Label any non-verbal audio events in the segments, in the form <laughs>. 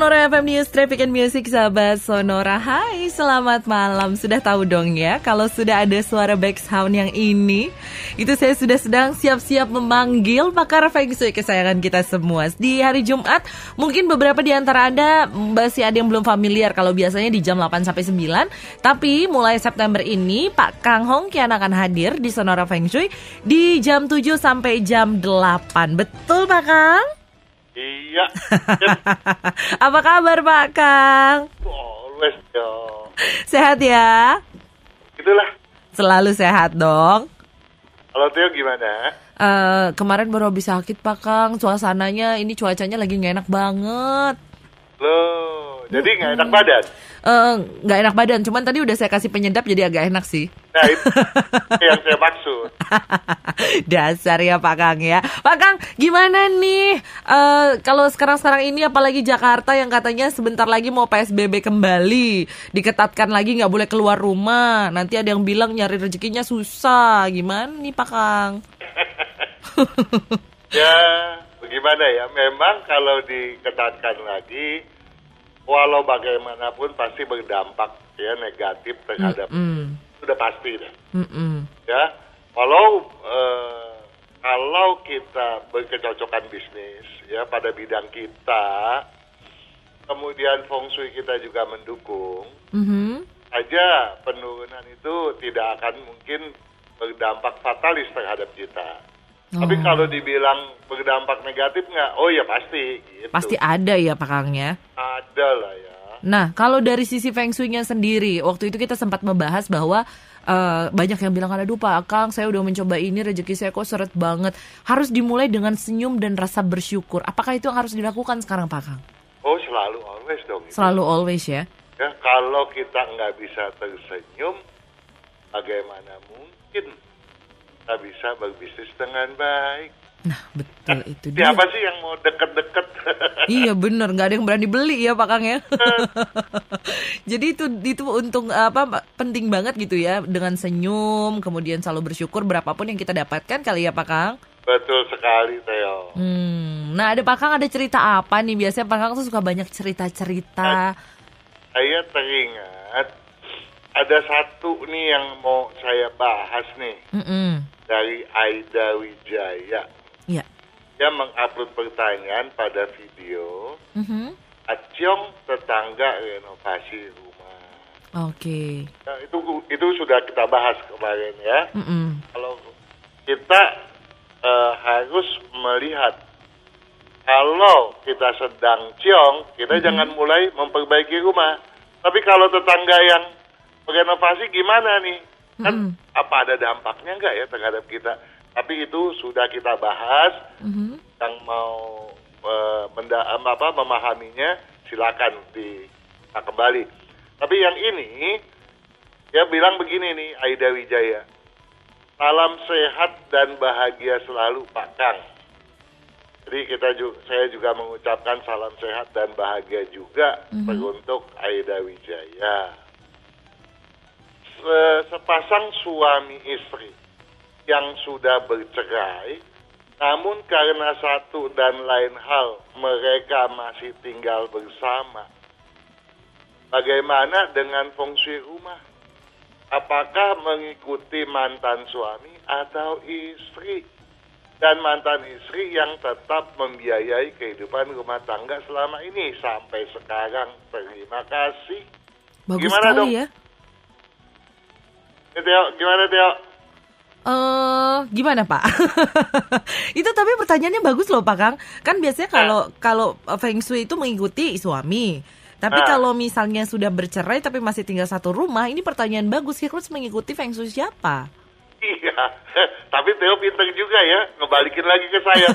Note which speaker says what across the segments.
Speaker 1: Sonora FM News Traffic and Music sahabat Sonora. Hai selamat malam. Sudah tahu dong ya Kalau sudah ada suara background yang ini Itu saya sudah sedang siap-siap memanggil Pakar Feng Shui kesayangan kita semua. Di hari Jumat Mungkin beberapa di antara Anda Masih ada yang belum familiar Kalau biasanya di jam 8 sampai 9 Tapi mulai September ini Pak Kang Hong Kian akan hadir di Sonora Feng Shui Di jam 7 sampai jam 8 Betul Pak Kang?
Speaker 2: Iya. <laughs>
Speaker 1: Apa kabar Pak Kang?
Speaker 2: Always yo.
Speaker 1: Sehat ya?
Speaker 2: Itulah.
Speaker 1: Selalu sehat dong.
Speaker 2: Kalau Theo gimana?
Speaker 1: Eh kemarin baru habis sakit Pak Kang. Suasananya ini cuacanya lagi nggak enak banget.
Speaker 2: Loh, jadi nggak enak badan?
Speaker 1: Eh, nggak enak badan. Cuman tadi udah saya kasih penyedap jadi agak enak sih.
Speaker 2: Nah, itu <laughs> yang saya maksud.
Speaker 1: Dasar ya Pak Kang ya. Pak Kang, gimana nih? Eh kalau sekarang-sekarang ini apalagi Jakarta yang katanya sebentar lagi mau PSBB kembali, diketatkan lagi nggak boleh keluar rumah. Nanti ada yang bilang nyari rezekinya susah. Gimana nih Pak Kang? <laughs>
Speaker 2: Ya, bagaimana ya? Memang kalau diketatkan lagi, walau bagaimanapun pasti berdampak ya negatif terhadap
Speaker 1: Hmm,
Speaker 2: sudah pasti deh.
Speaker 1: mm-mm.
Speaker 2: Ya, walau eh, kalau kita berkecocokan bisnis ya pada bidang kita, kemudian feng shui kita juga mendukung,
Speaker 1: Mhm.
Speaker 2: aja penurunan itu tidak akan mungkin berdampak fatalis terhadap kita. Tapi
Speaker 1: Oh.
Speaker 2: kalau dibilang berdampak negatif nggak? Oh ya pasti. Gitu.
Speaker 1: Pasti ada ya Pak Kang ya.
Speaker 2: ada lah ya.
Speaker 1: Nah, kalau dari sisi feng shui-nya sendiri, waktu itu kita sempat membahas bahwa eh, banyak yang bilang, aduh Pak Kang, saya udah mencoba ini, rezeki saya kok seret banget. Harus dimulai dengan senyum dan rasa bersyukur. Apakah itu yang harus dilakukan sekarang Pak Kang?
Speaker 2: Oh selalu always dong. itu.
Speaker 1: Selalu always ya?
Speaker 2: Ya, kalau kita nggak bisa tersenyum, bagaimana kita bisa berbisnis dengan baik?
Speaker 1: Nah, betul itu dia.
Speaker 2: Siapa sih yang mau deket-deket? <laughs>
Speaker 1: Iya bener, nggak ada yang berani beli ya Pak Kang ya. <laughs> Jadi itu itu untung apa penting banget gitu ya dengan senyum, kemudian selalu bersyukur berapapun yang kita dapatkan kali ya Pak Kang.
Speaker 2: Betul sekali, Theo.
Speaker 1: Hmm, nah ada Pak Kang ada cerita apa nih? Biasanya Pak Kang tuh suka banyak cerita-cerita.
Speaker 2: Saya teringat ada satu nih yang mau saya bahas nih
Speaker 1: Mm-mm.
Speaker 2: dari Aida Wijaya.
Speaker 1: Iya.
Speaker 2: Dia mengupload pertanyaan pada video
Speaker 1: Mhm.
Speaker 2: Acyong tetangga renovasi rumah.
Speaker 1: Oke.
Speaker 2: Nah, itu itu sudah kita bahas kemarin ya.
Speaker 1: Mm-mm.
Speaker 2: Kalau kita eh, harus melihat kalau kita sedang ciong, kita jangan mulai memperbaiki rumah. Tapi kalau tetangga yang renovasi gimana nih? Kan
Speaker 1: Mm-mm.
Speaker 2: apa ada dampaknya nggak ya terhadap kita? Tapi itu sudah kita bahas.
Speaker 1: Mhm.
Speaker 2: Yang mau eh, menda- apa memahaminya silakan di nah, kembali. Tapi yang ini dia bilang begini nih Aida Wijaya. Salam sehat dan bahagia selalu Pak Kang. Jadi kita juga, saya juga mengucapkan salam sehat dan bahagia juga untuk Aida Wijaya. Se- Sepasang suami istri yang sudah bercerai, namun karena satu dan lain hal mereka masih tinggal bersama. Bagaimana dengan feng shui rumah? Apakah mengikuti mantan suami atau istri? Dan mantan istri yang tetap membiayai kehidupan rumah tangga selama ini sampai sekarang. Terima kasih.
Speaker 1: Bagus
Speaker 2: Gimana
Speaker 1: sekali
Speaker 2: dong?
Speaker 1: ya.
Speaker 2: Ini Teo, gimana Teo?
Speaker 1: Eh, gimana Pak? <laughs> itu tapi pertanyaannya bagus loh Pak Kang. Kan biasanya kalau kalau feng shui itu mengikuti suami. Tapi
Speaker 2: Ah.
Speaker 1: kalau misalnya sudah bercerai tapi masih tinggal satu rumah, ini pertanyaan bagus. Kira harus mengikuti feng shui siapa?
Speaker 2: Iya, <laughs> tapi Teo pinter juga ya, ngebalikin lagi ke saya.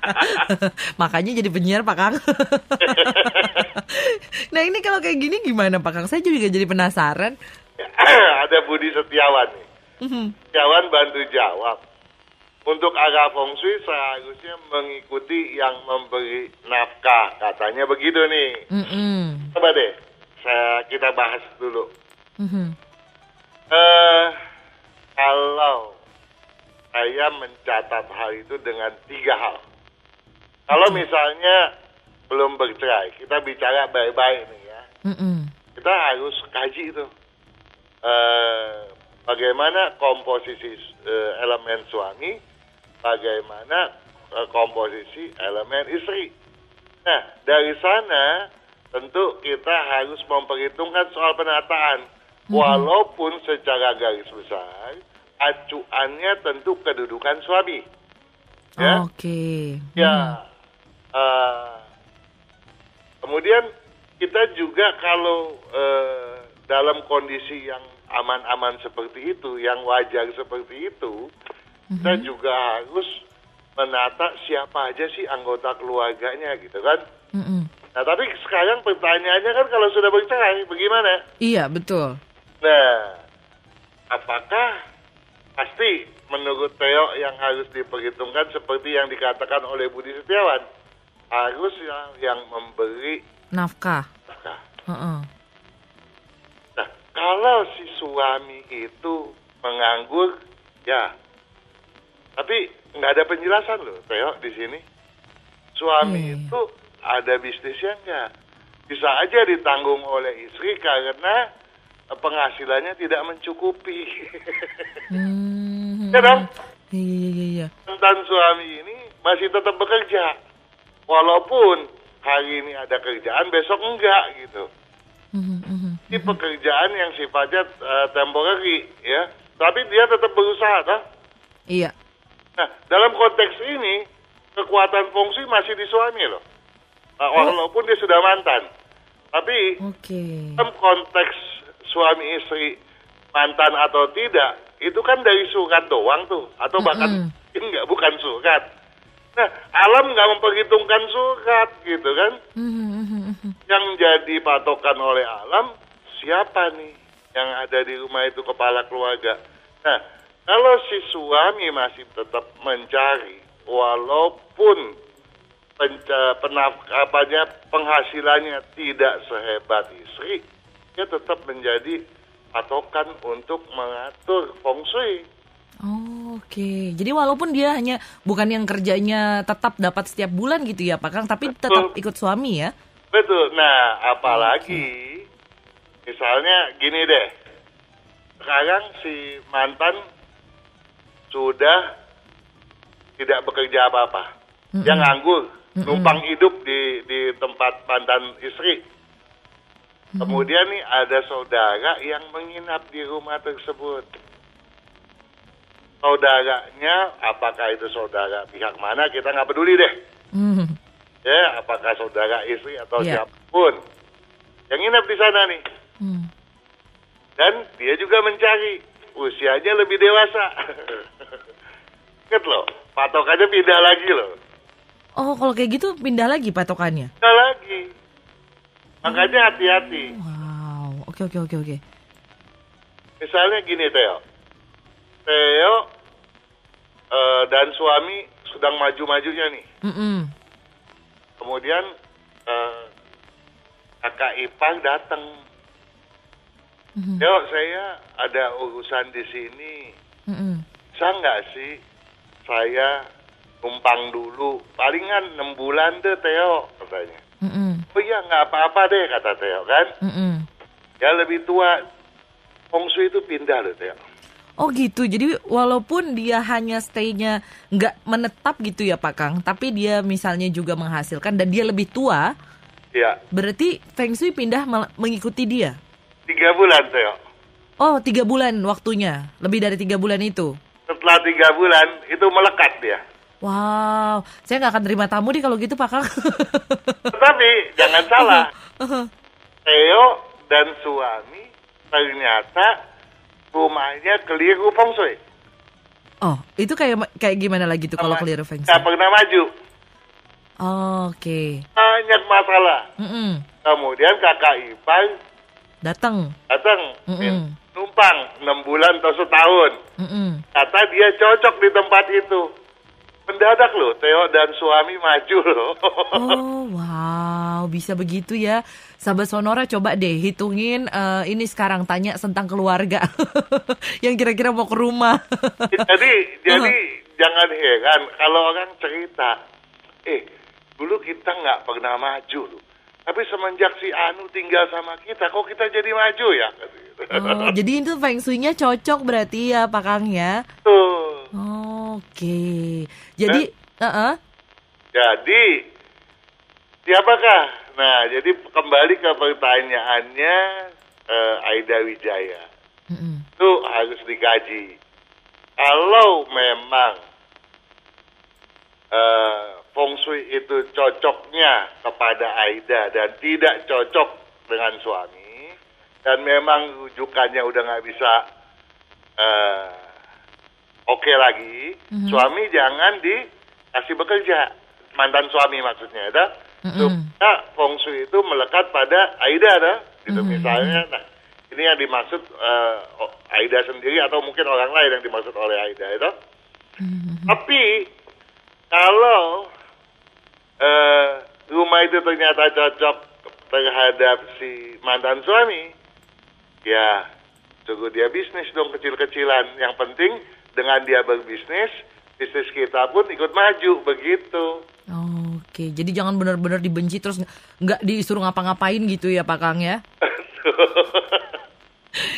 Speaker 2: <laughs>
Speaker 1: Makanya jadi penyiar Pak Kang. nah ini kalau kayak gini gimana Pak Kang? Saya juga jadi penasaran. <coughs>
Speaker 2: Ada Budi Setiawan nih.
Speaker 1: Mhm.
Speaker 2: Setiawan bantu jawab. Untuk arah feng shui seharusnya mengikuti yang memberi nafkah. Katanya begitu nih.
Speaker 1: Mm-mm.
Speaker 2: Coba deh, saya kita bahas dulu.
Speaker 1: Mhm.
Speaker 2: Eh, kalau saya mencatat hal itu dengan tiga hal. Kalau misalnya belum bercerai, kita bicara baik-baik nih ya.
Speaker 1: Mm-mm.
Speaker 2: Kita harus kaji itu. Eh, bagaimana komposisi eh, elemen suami, bagaimana eh, komposisi elemen istri. Nah, dari sana tentu kita harus memperhitungkan soal penataan. Walaupun secara garis besar, acuannya tentu kedudukan suami. Ya.
Speaker 1: Oke.
Speaker 2: Ya. eh, kemudian kita juga kalau eh, dalam kondisi yang aman-aman seperti itu, yang wajar seperti itu, kita juga harus menata siapa aja sih anggota keluarganya gitu kan.
Speaker 1: Mm-mm.
Speaker 2: Nah tapi sekarang pertanyaannya kan kalau sudah bercerai bagaimana?
Speaker 1: Iya betul.
Speaker 2: Nah, apakah pasti menurut Theo yang harus diperhitungkan seperti yang dikatakan oleh Budi Setiawan harus yang, yang memberi
Speaker 1: Nafkah.
Speaker 2: nafkah.
Speaker 1: Heeh.
Speaker 2: Kalau si suami itu menganggur, ya, tapi nggak ada penjelasan loh, Theo di sini. Suami
Speaker 1: Hmm.
Speaker 2: itu ada bisnisnya nggak? Bisa aja ditanggung oleh istri karena penghasilannya tidak mencukupi. <laughs>
Speaker 1: Hmm.
Speaker 2: Ya dong?
Speaker 1: Iya iya iya. iya.
Speaker 2: mantan suami ini masih tetap bekerja. Walaupun hari ini ada kerjaan, besok enggak gitu.
Speaker 1: Mhm, mhm.
Speaker 2: Ini pekerjaan yang sifatnya eh, temporary ya. Tapi dia tetap berusaha, toh?
Speaker 1: Iya.
Speaker 2: Nah, dalam konteks ini kekuatan fungsi masih di suami loh. Nah, walaupun dia sudah mantan. Tapi
Speaker 1: Oke.
Speaker 2: dalam konteks suami istri mantan atau tidak itu kan dari surat doang tuh atau bahkan
Speaker 1: Mm-mm.
Speaker 2: mungkin nggak bukan surat nah alam nggak memperhitungkan surat gitu kan? Yang jadi patokan oleh alam siapa nih yang ada di rumah itu kepala keluarga? Nah kalau si suami masih tetap mencari walaupun penca, penaf, apanya, penghasilannya tidak sehebat istri, dia tetap menjadi patokan untuk mengatur feng shui.
Speaker 1: Oh, Oke, jadi walaupun dia hanya bukan yang kerjanya tetap dapat setiap bulan gitu ya Pak Kang, tapi tetap
Speaker 2: Betul.
Speaker 1: ikut suami ya?
Speaker 2: Betul. Nah, apalagi misalnya gini deh. Sekarang si mantan sudah tidak bekerja apa-apa. Dia nganggur, numpang hidup di di tempat mantan istri. Kemudian nih ada saudara yang menginap di rumah tersebut. Saudaranya, apakah itu saudara pihak mana kita nggak peduli deh
Speaker 1: Hmm.
Speaker 2: ya apakah saudara istri atau
Speaker 1: Iya.
Speaker 2: siapa pun yang nginep di sana nih
Speaker 1: Hmm.
Speaker 2: dan dia juga mencari usianya lebih dewasa <laughs> inget loh patokannya pindah lagi loh
Speaker 1: Oh, kalau kayak gitu pindah lagi patokannya?
Speaker 2: pindah lagi makanya hati-hati
Speaker 1: Wow, oke oke oke oke.
Speaker 2: misalnya gini Theo Theo eh, dan suami sedang maju-majunya nih
Speaker 1: Mm-mm.
Speaker 2: kemudian eh, kakak ipar datang. Yo, saya ada urusan di sini. Bisa nggak sih saya numpang dulu? Palingan enam bulan deh, Theo, katanya.
Speaker 1: Mm-mm.
Speaker 2: Oh iya, nggak apa-apa deh, kata Theo, kan?
Speaker 1: Mm-mm.
Speaker 2: Ya lebih tua, Feng Shui itu pindah loh, Theo.
Speaker 1: Oh gitu, jadi walaupun dia hanya stay-nya nggak menetap gitu ya Pak Kang, tapi dia misalnya juga menghasilkan dan dia lebih tua,
Speaker 2: Ya,
Speaker 1: berarti Feng Shui pindah mengikuti dia.
Speaker 2: tiga bulan, Theo.
Speaker 1: Oh tiga bulan waktunya, lebih dari tiga bulan itu.
Speaker 2: Setelah tiga bulan, itu melekat dia.
Speaker 1: Wow, saya nggak akan terima tamu nih kalau gitu Pak Kang. <laughs>
Speaker 2: Tetapi, jangan salah. Theo dan suami ternyata rumahnya keliru Feng Shui.
Speaker 1: oh, itu kayak kayak gimana lagi tuh kalau keliru Feng Shui?
Speaker 2: Nggak pernah maju.
Speaker 1: Oh, Oke,
Speaker 2: Banyak masalah.
Speaker 1: Mm-mm.
Speaker 2: Kemudian kakak ipar
Speaker 1: datang.
Speaker 2: datang
Speaker 1: Mm-mm.
Speaker 2: numpang enam bulan atau setahun.
Speaker 1: Mm-mm.
Speaker 2: Kata dia cocok di tempat itu. Mendadak loh, Theo dan suami maju loh.
Speaker 1: Oh wow, bisa begitu ya. Sahabat Sonora coba deh hitungin eh, ini sekarang tanya tentang keluarga <laughs> yang kira-kira mau ke rumah.
Speaker 2: jadi jadi jangan heran kalau orang cerita, eh dulu kita nggak pernah maju loh. Tapi semenjak si Anu tinggal sama kita, kok kita jadi maju ya?
Speaker 1: Oh, <laughs> jadi itu feng shui-nya cocok berarti ya Pak Kang ya?
Speaker 2: Tuh.
Speaker 1: Oke. Jadi,
Speaker 2: Eh?
Speaker 1: uh-uh.
Speaker 2: Jadi, siapakah? Nah, jadi kembali ke pertanyaannya eh, Aida Wijaya.
Speaker 1: Mm-mm.
Speaker 2: Itu harus dikaji. Kalau memang eh, feng shui itu cocoknya kepada Aida dan tidak cocok dengan suami, dan memang rujukannya udah nggak bisa eh, oke lagi,
Speaker 1: Mhm.
Speaker 2: suami jangan dikasih bekerja, mantan suami maksudnya, ya.
Speaker 1: Mhm.
Speaker 2: Supaya feng shui itu melekat pada Aida, dah. Gitu
Speaker 1: Mhm.
Speaker 2: misalnya, nah ini yang dimaksud o- Aida sendiri atau mungkin orang lain yang dimaksud oleh Aida, itu.
Speaker 1: Mhm.
Speaker 2: Tapi kalau eh, rumah itu ternyata cocok terhadap si mantan suami, ya suruh dia bisnis dong kecil-kecilan. Yang penting dengan dia berbisnis, bisnis kita pun ikut maju begitu.
Speaker 1: Oke, jadi jangan benar-benar dibenci terus nggak- disuruh ngapa-ngapain gitu ya Pak Kang ya? <laughs>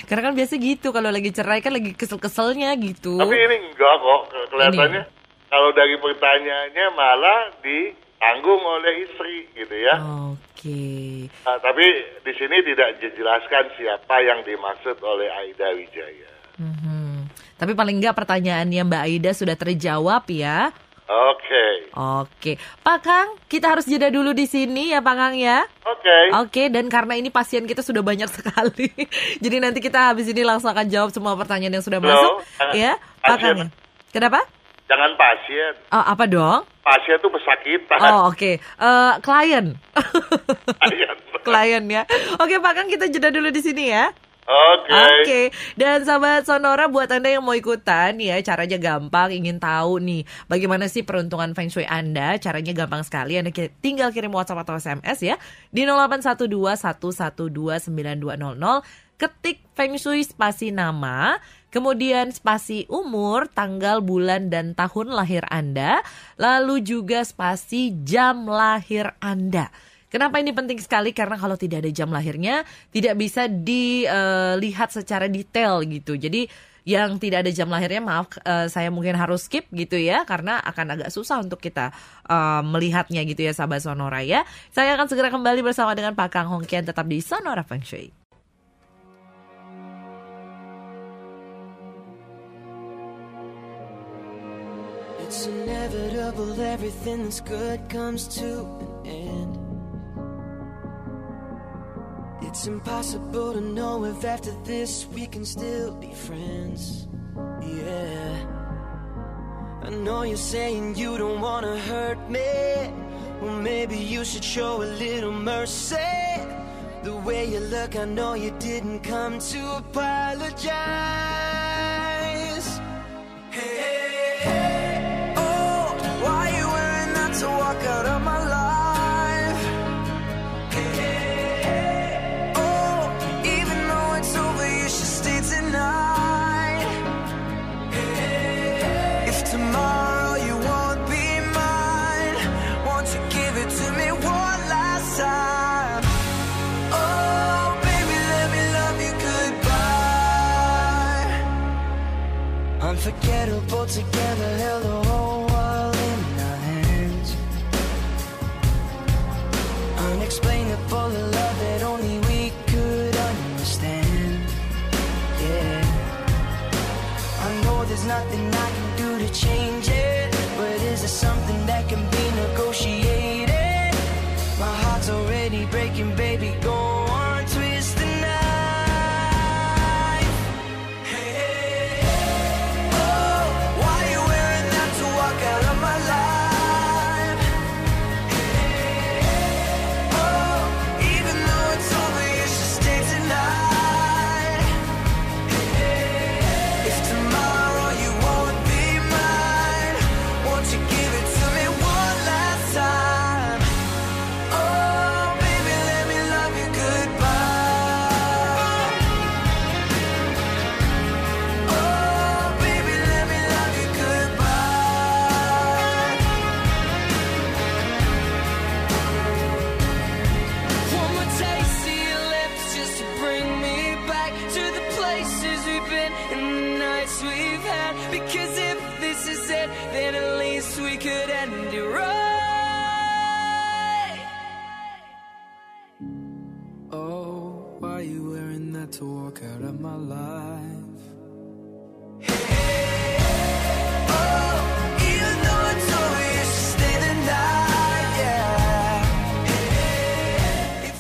Speaker 1: Karena kan biasa gitu kalau lagi cerai kan lagi kesel-keselnya gitu.
Speaker 2: Tapi ini enggak kok Ke- kelihatannya. Kalau dari pertanyaannya malah ditanggung oleh istri gitu ya.
Speaker 1: Oke.
Speaker 2: Nah, tapi di sini tidak dijelaskan siapa yang dimaksud oleh Aida Wijaya.
Speaker 1: Mhm. Tapi paling nggak pertanyaannya Mbak Aida sudah terjawab ya.
Speaker 2: Oke,
Speaker 1: Oke, Pak Kang, kita harus jeda dulu di sini ya Pak Kang ya.
Speaker 2: oke.
Speaker 1: Oke, dan karena ini pasien kita sudah banyak <laughs> sekali, jadi nanti kita habis ini langsung akan jawab semua pertanyaan yang sudah
Speaker 2: Halo,
Speaker 1: masuk,
Speaker 2: jangan-
Speaker 1: ya, Pak. Kang. ya? Kenapa?
Speaker 2: Jangan pasien.
Speaker 1: Oh, apa dong?
Speaker 2: Pasien itu pesakitan.
Speaker 1: Oh, oke. Eh, klien.
Speaker 2: Pasien. <laughs>
Speaker 1: klien ya. Oke, Pak Kang, kita jeda dulu di sini ya.
Speaker 2: Oke.
Speaker 1: Oke, dan sahabat Sonora buat Anda yang mau ikutan ya, caranya gampang, ingin tahu nih bagaimana sih peruntungan Feng Shui Anda, caranya gampang sekali, Anda tinggal kirim WhatsApp atau SMS ya, di 081211292200, ketik Feng Shui spasi nama, kemudian spasi umur, tanggal, bulan, dan tahun lahir Anda, lalu juga spasi jam lahir Anda. Kenapa ini penting sekali? Karena kalau tidak ada jam lahirnya, tidak bisa dilihat secara detail gitu. Jadi yang tidak ada jam lahirnya, maaf, eh, saya mungkin harus skip gitu ya, karena akan agak susah untuk kita eh, melihatnya gitu ya, sahabat Sonora ya. Saya akan segera kembali bersama dengan Pak Kang Hongkian tetap di Sonora Feng Shui.
Speaker 3: It's inevitable, everything that's good comes to an end. It's impossible to know if after this we can still be friends. Yeah. I know you're saying you don't wanna hurt me. Well, maybe you should show a little mercy. The way you look, I know you didn't come to apologize. Hey, hey, oh, why you wearing that to walk out of my life? To walk out of my life?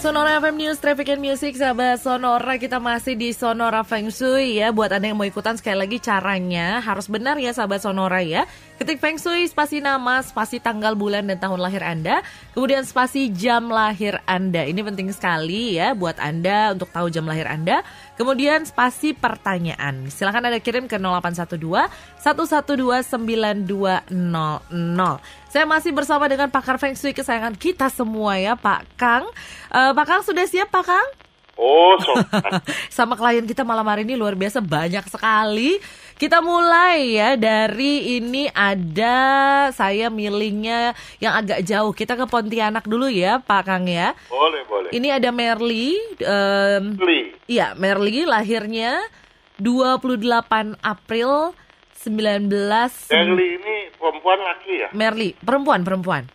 Speaker 1: Sonora FM News, Traffic and Music, sahabat Sonora kita masih di Sonora Feng Shui ya. Buat anda yang mau ikutan sekali lagi caranya harus benar ya sahabat Sonora ya. Ketik Feng Shui, spasi nama, spasi tanggal, bulan, dan tahun lahir anda. Kemudian spasi jam lahir anda. Ini penting sekali ya buat anda untuk tahu jam lahir anda. Kemudian spasi pertanyaan. Silahkan anda kirim ke 0812 112 9200. Saya masih bersama dengan pakar Feng Shui kesayangan kita semua ya Pak Kang. Uh, Pak Kang sudah siap Pak Kang?
Speaker 2: Oh, so. <laughs>
Speaker 1: Sama klien kita malam hari ini luar biasa banyak sekali. Kita mulai ya dari ini ada saya milihnya yang agak jauh. Kita ke Pontianak dulu ya Pak Kang ya.
Speaker 2: Boleh, boleh.
Speaker 1: Ini ada Merly. Um, Iya, Merly lahirnya 28 April 19
Speaker 2: Merly ini perempuan laki ya?
Speaker 1: Merly, perempuan, perempuan.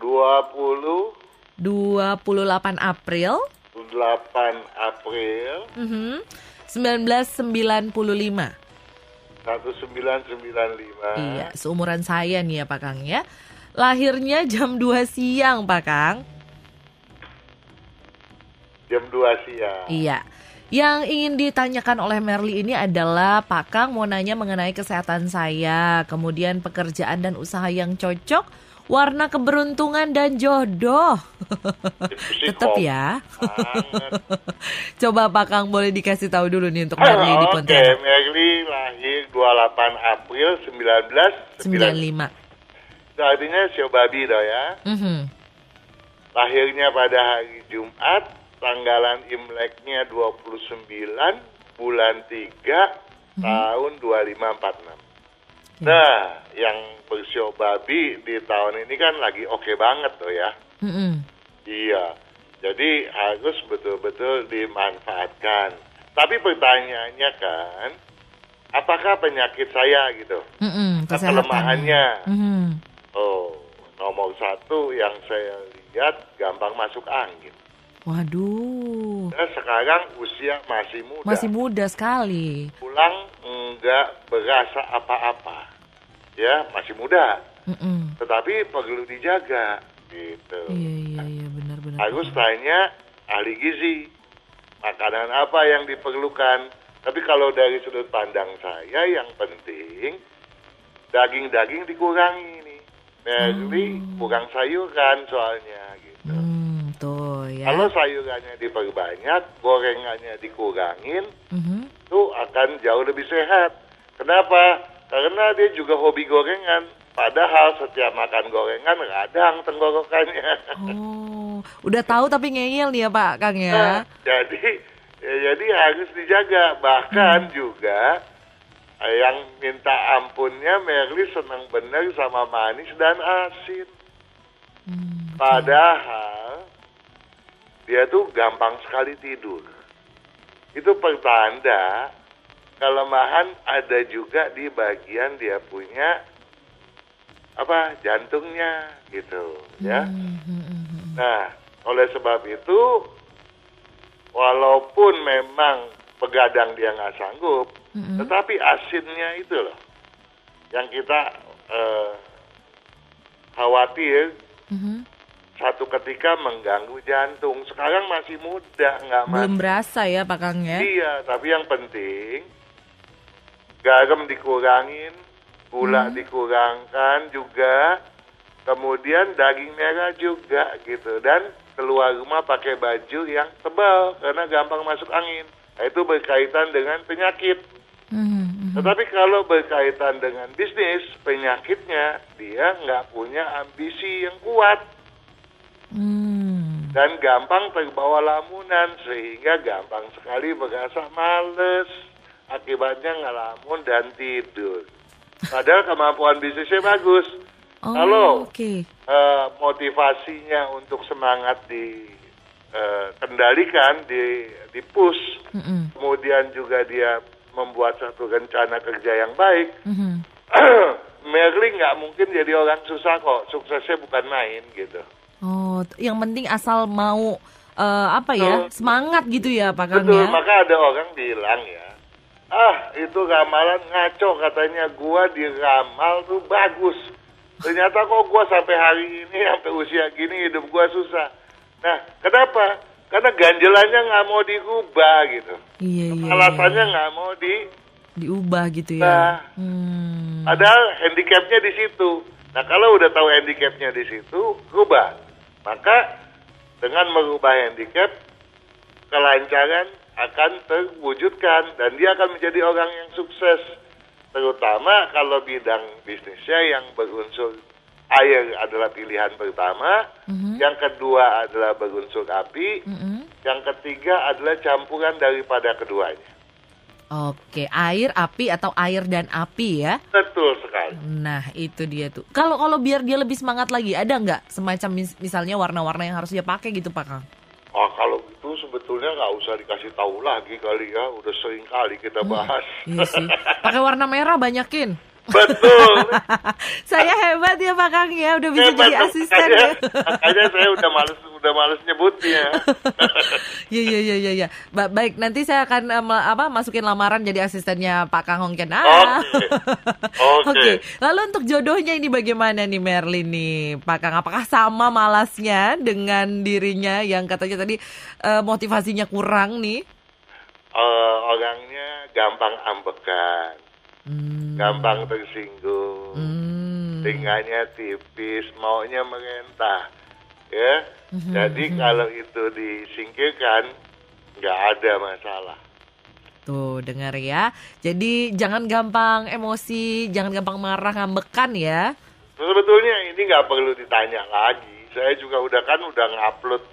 Speaker 2: 20
Speaker 1: 28 April.
Speaker 2: 8 April.
Speaker 1: Mm -hmm, 1995
Speaker 2: 1995
Speaker 1: Iya, seumuran saya nih ya Pak Kang ya. Lahirnya jam 2 siang Pak Kang.
Speaker 2: Jam 2 siang.
Speaker 1: Iya yang ingin ditanyakan oleh Merly ini adalah Pak Kang mau nanya mengenai kesehatan saya, kemudian pekerjaan dan usaha yang cocok, warna keberuntungan dan jodoh. Tetap ya. <laughs> Coba Pak Kang boleh dikasih tahu dulu nih untuk Merly oh, di Pontianak.
Speaker 2: Oke, Merly lahir 28 April 1995. 95. Itu artinya Sio Babi dong ya. Mm -hmm. Lahirnya pada hari Jumat tanggalan Imleknya 29 bulan 3 hmm. tahun 2546. Hmm. Nah, yang bersio babi di tahun ini kan lagi oke okay banget tuh ya. Hmm. Iya. Jadi harus betul-betul dimanfaatkan. Tapi pertanyaannya kan, apakah penyakit saya gitu?
Speaker 1: Mm
Speaker 2: kelemahannya? Mm Oh, nomor satu yang saya lihat gampang masuk angin.
Speaker 1: Waduh.
Speaker 2: Dan sekarang usia masih muda.
Speaker 1: Masih muda sekali.
Speaker 2: Pulang enggak berasa apa-apa. Ya, masih muda. Mm -mm. Tetapi perlu dijaga gitu.
Speaker 1: Iya, iya, iya, benar-benar.
Speaker 2: Harus tanya ahli gizi. Makanan apa yang diperlukan. Tapi kalau dari sudut pandang saya yang penting daging-daging dikurangi nih. Jadi oh. kurang sayuran soalnya gitu. Hmm
Speaker 1: ya.
Speaker 2: Kalau sayurannya diperbanyak, gorengannya dikurangin, mm-hmm. itu akan jauh lebih sehat. Kenapa? Karena dia juga hobi gorengan. Padahal setiap makan gorengan radang tenggorokannya.
Speaker 1: Oh, udah tahu tapi ngeyel nih ya Pak Kang ya. Nah,
Speaker 2: jadi ya, jadi harus dijaga. Bahkan hmm. juga yang minta ampunnya Merly senang benar sama manis dan asin. Hmm, Padahal dia tuh gampang sekali tidur. Itu pertanda kelemahan ada juga di bagian dia punya apa jantungnya gitu ya. Nah, oleh sebab itu walaupun memang begadang dia nggak sanggup, mm-hmm. tetapi asinnya itu loh yang kita uh, khawatir mm-hmm satu ketika mengganggu jantung. Sekarang masih muda, nggak
Speaker 1: Belum berasa ya Pak Kang ya?
Speaker 2: Iya, tapi yang penting garam dikurangin, gula hmm. dikurangkan juga, kemudian daging merah juga gitu. Dan keluar rumah pakai baju yang tebal karena gampang masuk angin. Nah, itu berkaitan dengan penyakit. Hmm, hmm. Tetapi kalau berkaitan dengan bisnis, penyakitnya dia nggak punya ambisi yang kuat Hmm. Dan gampang terbawa lamunan sehingga gampang sekali berasa males. Akibatnya ngelamun dan tidur. Padahal kemampuan bisnisnya bagus.
Speaker 1: Oh,
Speaker 2: Kalau
Speaker 1: okay. uh,
Speaker 2: eh, motivasinya untuk semangat dikendalikan, uh, di, di push, mm -mm. kemudian juga dia membuat satu rencana kerja yang baik, mm -hmm. <clears throat> Merlin nggak mungkin jadi orang susah kok. Suksesnya bukan main gitu.
Speaker 1: Oh, yang penting asal mau eh, apa ya
Speaker 2: Betul.
Speaker 1: semangat gitu ya Pak Kang
Speaker 2: Betul,
Speaker 1: ya.
Speaker 2: maka ada orang bilang ya, ah itu ramalan ngaco katanya gua diramal tuh bagus. Ternyata kok gua sampai hari ini sampai usia gini hidup gua susah. Nah, kenapa? Karena ganjelannya nggak mau dirubah gitu.
Speaker 1: Iya iya. iya,
Speaker 2: Alasannya
Speaker 1: iya.
Speaker 2: nggak mau di
Speaker 1: diubah gitu
Speaker 2: Nah.
Speaker 1: ya. Hmm.
Speaker 2: Padahal handicapnya di situ. Nah kalau udah tahu handicapnya di situ, rubah. Maka dengan merubah handicap, kelancaran akan terwujudkan dan dia akan menjadi orang yang sukses. Terutama kalau bidang bisnisnya yang berunsur air adalah pilihan pertama, yang kedua adalah berunsur api,
Speaker 1: Mm-mm.
Speaker 2: yang ketiga adalah campuran daripada keduanya.
Speaker 1: Oke, air, api atau air dan api ya.
Speaker 2: Betul sekali.
Speaker 1: Nah, itu dia tuh. Kalau kalau biar dia lebih semangat lagi, ada nggak semacam mis- misalnya warna-warna yang harus dia pakai gitu, Pak Kang?
Speaker 2: Oh kalau itu sebetulnya nggak usah dikasih tahu lagi kali ya, udah sering kali kita bahas.
Speaker 1: Iya sih. Pakai warna merah banyakin.
Speaker 2: Betul. <laughs>
Speaker 1: Saya hebat ya Pak Kang ya, udah bisa
Speaker 2: Hebat,
Speaker 1: jadi asisten
Speaker 2: makanya,
Speaker 1: ya. <laughs>
Speaker 2: makanya saya udah males udah males nyebutnya.
Speaker 1: Iya <laughs> iya iya iya. Ya. Ba- baik, nanti saya akan ma- apa masukin lamaran jadi asistennya Pak Kang Hongkian. Ah.
Speaker 2: Oke. Oke.
Speaker 1: Lalu untuk jodohnya ini bagaimana nih Merlin nih, Pak Kang? Apakah sama malasnya dengan dirinya yang katanya tadi eh, motivasinya kurang nih?
Speaker 2: Eh, orangnya gampang ambekan,
Speaker 1: Hmm.
Speaker 2: gampang tersinggung,
Speaker 1: Hmm.
Speaker 2: tinggalnya tipis, maunya merentah, ya.
Speaker 1: Mhm,
Speaker 2: Jadi kalau itu disingkirkan, nggak ada masalah.
Speaker 1: Tuh, dengar ya. Jadi jangan gampang emosi, jangan gampang marah, ngambekan ya.
Speaker 2: Sebetulnya ini nggak perlu ditanya lagi. Saya juga udah kan udah ngupload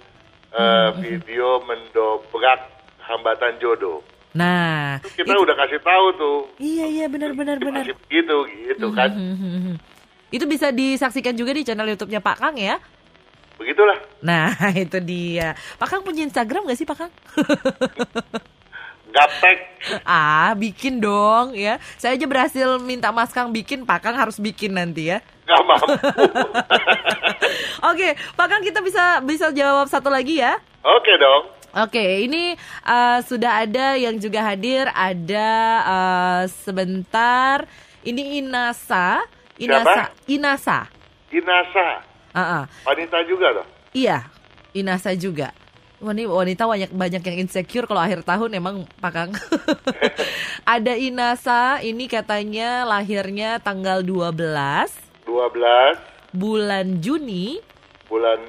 Speaker 2: eh, video mendobrak hambatan jodoh.
Speaker 1: Nah,
Speaker 2: Kita
Speaker 1: itu-
Speaker 2: udah kasih tahu tuh.
Speaker 1: iya iya benar benar benar.
Speaker 2: Begitu gitu kan.
Speaker 1: Hmm, Itu bisa disaksikan juga di channel YouTube-nya Pak Kang ya.
Speaker 2: Begitulah.
Speaker 1: Nah, <laughs> itu dia. Pak Kang punya Instagram gak sih Pak Kang? <laughs>
Speaker 2: Gaptek.
Speaker 1: ah, bikin dong ya. Saya aja berhasil minta Mas Kang bikin, Pak Kang harus bikin nanti ya.
Speaker 2: Gak mampu. <laughs>
Speaker 1: Oke, Pak Kang kita bisa bisa jawab satu lagi ya.
Speaker 2: Oke dong.
Speaker 1: Oke, ini uh, sudah ada yang juga hadir. Ada uh, sebentar. Ini Inasa. Inasa. Inasa.
Speaker 2: Inasa.
Speaker 1: Ah, ah.
Speaker 2: Wanita juga loh.
Speaker 1: Iya, Inasa juga. Wah, ini wanita banyak banyak yang insecure kalau akhir tahun emang Pak Kang. <laughs> Ada Inasa, ini katanya lahirnya tanggal 12
Speaker 2: 12
Speaker 1: bulan Juni
Speaker 2: bulan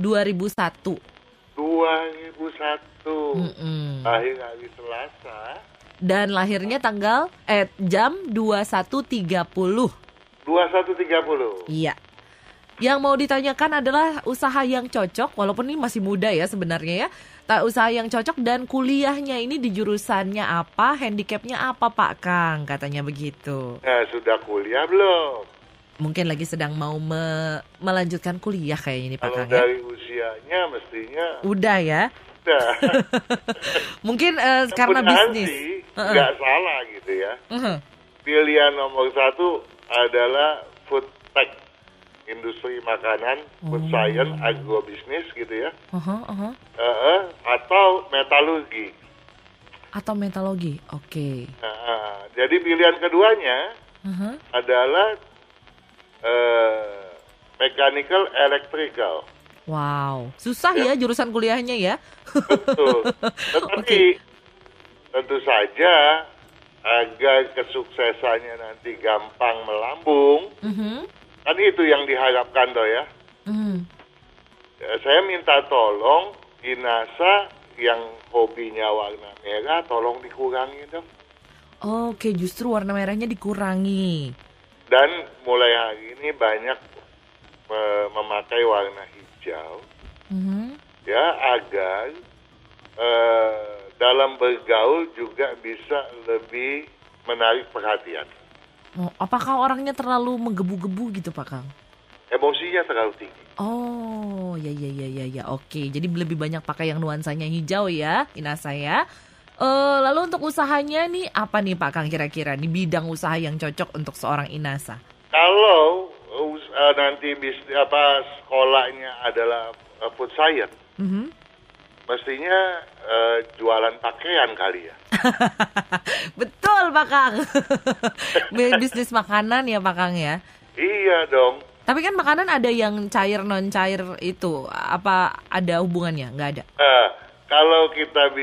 Speaker 2: 6
Speaker 1: 2001.
Speaker 2: 2001.
Speaker 1: Mm-mm.
Speaker 2: Lahir hari Selasa.
Speaker 1: Dan lahirnya tanggal eh jam 21.30.
Speaker 2: 21.30.
Speaker 1: Iya. Yang mau ditanyakan adalah usaha yang cocok, walaupun ini masih muda ya sebenarnya ya. Tak usaha yang cocok dan kuliahnya ini di jurusannya apa, handicapnya apa Pak Kang, katanya begitu.
Speaker 2: Nah, sudah kuliah belum?
Speaker 1: Mungkin lagi sedang mau me- melanjutkan kuliah kayaknya ini Pak
Speaker 2: Kalau
Speaker 1: Kang ya.
Speaker 2: dari usianya mestinya
Speaker 1: Udah ya.
Speaker 2: udah. <laughs>
Speaker 1: Mungkin eh, karena bisnis.
Speaker 2: sih
Speaker 1: Heeh.
Speaker 2: nggak salah gitu ya.
Speaker 1: Mhm.
Speaker 2: Pilihan nomor satu adalah food tech, industri makanan, food
Speaker 1: Oh.
Speaker 2: science, agrobisnis gitu ya.
Speaker 1: Aha, aha.
Speaker 2: Eh, atau metalurgi.
Speaker 1: Atau metalogi. Oke.
Speaker 2: Nah, jadi pilihan keduanya
Speaker 1: Aha.
Speaker 2: adalah eh, mechanical electrical.
Speaker 1: Wow, susah ya jurusan kuliahnya ya.
Speaker 2: Betul. <laughs> Tetapi
Speaker 1: Oke.
Speaker 2: tentu saja agar kesuksesannya nanti gampang melambung,
Speaker 1: Mhm.
Speaker 2: kan itu yang diharapkan toh ya. Ya, Saya minta tolong Inasa yang hobinya warna merah tolong dikurangi dong.
Speaker 1: Oke, justru warna merahnya dikurangi.
Speaker 2: Dan mulai hari ini banyak memakai warna hijau
Speaker 1: Mhm.
Speaker 2: ya agar eh, dalam bergaul juga bisa lebih menarik perhatian.
Speaker 1: Oh, apakah orangnya terlalu menggebu-gebu gitu, Pak Kang?
Speaker 2: Emosinya terlalu tinggi.
Speaker 1: Oh, ya ya ya ya ya. Oke, jadi lebih banyak pakai yang nuansanya hijau ya, Inasa ya. Eh, lalu untuk usahanya nih apa nih Pak Kang kira-kira di bidang usaha yang cocok untuk seorang Inasa?
Speaker 2: Kalau eh, nanti bis apa sekolahnya adalah eh, food science,
Speaker 1: Mhm.
Speaker 2: mestinya eh, jualan pakaian kali ya. <laughs>
Speaker 1: Betul Pak Kang. <laughs> Bisnis makanan ya Pak Kang ya.
Speaker 2: Iya dong.
Speaker 1: Tapi kan makanan ada yang cair non cair itu apa ada hubungannya? Nggak ada.
Speaker 2: Eh, kalau kita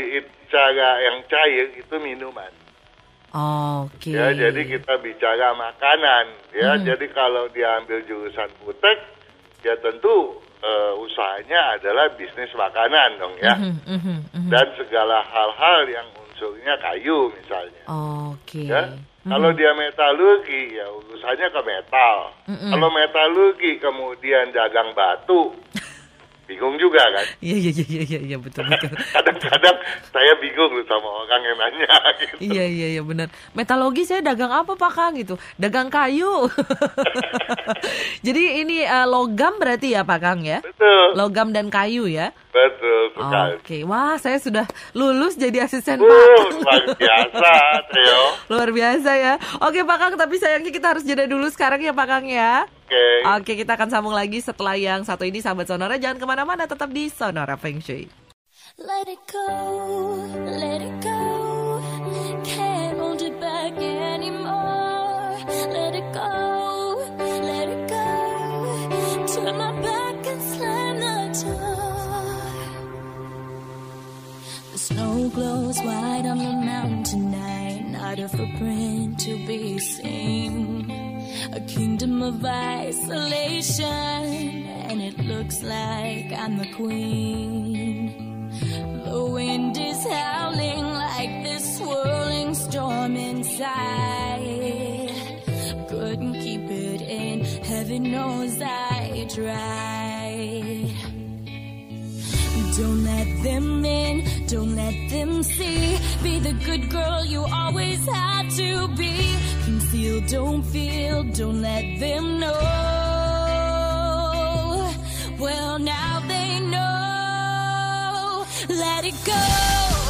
Speaker 2: bicara yang cair itu minuman.
Speaker 1: Oke.
Speaker 2: Ya, jadi kita bicara makanan. Ya,
Speaker 1: Hmm.
Speaker 2: jadi kalau diambil jurusan putek, ya tentu eh, usahanya adalah bisnis makanan dong ya.
Speaker 1: Mhm, mhm, mhm.
Speaker 2: Dan segala hal-hal yang unsurnya kayu misalnya.
Speaker 1: Oke.
Speaker 2: Ya, kalau dia metalurgi ya urusannya ke metal.
Speaker 1: Mm-mm.
Speaker 2: Kalau metalurgi kemudian dagang batu, bingung juga kan?
Speaker 1: Iya iya iya iya iya betul betul. <laughs>
Speaker 2: Kadang-kadang saya bingung sama orang yang nanya <laughs> gitu.
Speaker 1: Iya iya iya benar. Metalogi saya dagang apa Pak Kang gitu? Dagang kayu. <laughs> Jadi ini eh, logam berarti ya Pak Kang ya?
Speaker 2: Betul,
Speaker 1: Logam dan kayu ya?
Speaker 2: betul sekali.
Speaker 1: Oke, wah saya sudah lulus jadi asisten Pak
Speaker 2: Uh,
Speaker 1: Kang.
Speaker 2: luar biasa, Theo.
Speaker 1: Luar biasa ya. Oke Pak Kang, tapi sayangnya kita harus jeda dulu sekarang ya Pak Kang ya.
Speaker 2: Oke.
Speaker 1: Oke, kita akan sambung lagi setelah yang satu ini sahabat Sonora. Jangan ke mana-mana, tetap di Sonora Feng Shui.
Speaker 4: Let it go, let it go. Can't hold it back anymore. Let it go, let it go. Turn my back and slam the door. The snow glows white on the mountain tonight. Not a footprint to be seen. A kingdom of isolation, and it looks like I'm the queen. The wind is howling like this swirling storm inside. Couldn't keep it in, heaven knows I tried. Don't let them in, don't let them see. Be the good girl you always had to be. Conceal, don't feel, don't let them know. Well, now they know. Let it go,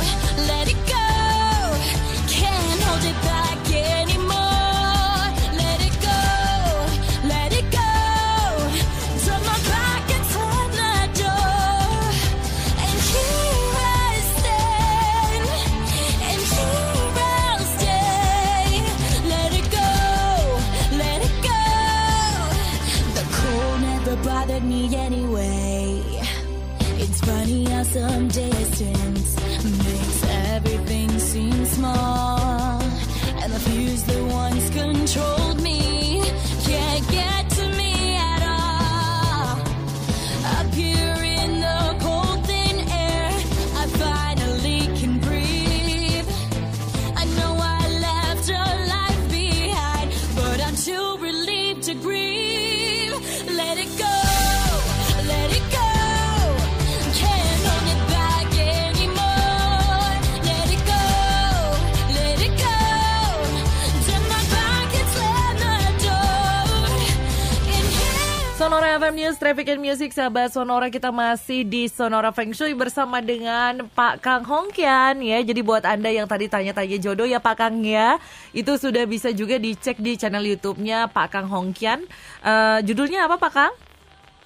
Speaker 1: FM News, Traffic and Music, sahabat Sonora kita masih di Sonora Feng Shui bersama dengan Pak Kang Hongkian ya. Jadi buat Anda yang tadi tanya-tanya jodoh ya Pak Kang ya, itu sudah bisa juga dicek di channel YouTube-nya Pak Kang Hongkian. Eh, judulnya apa Pak Kang?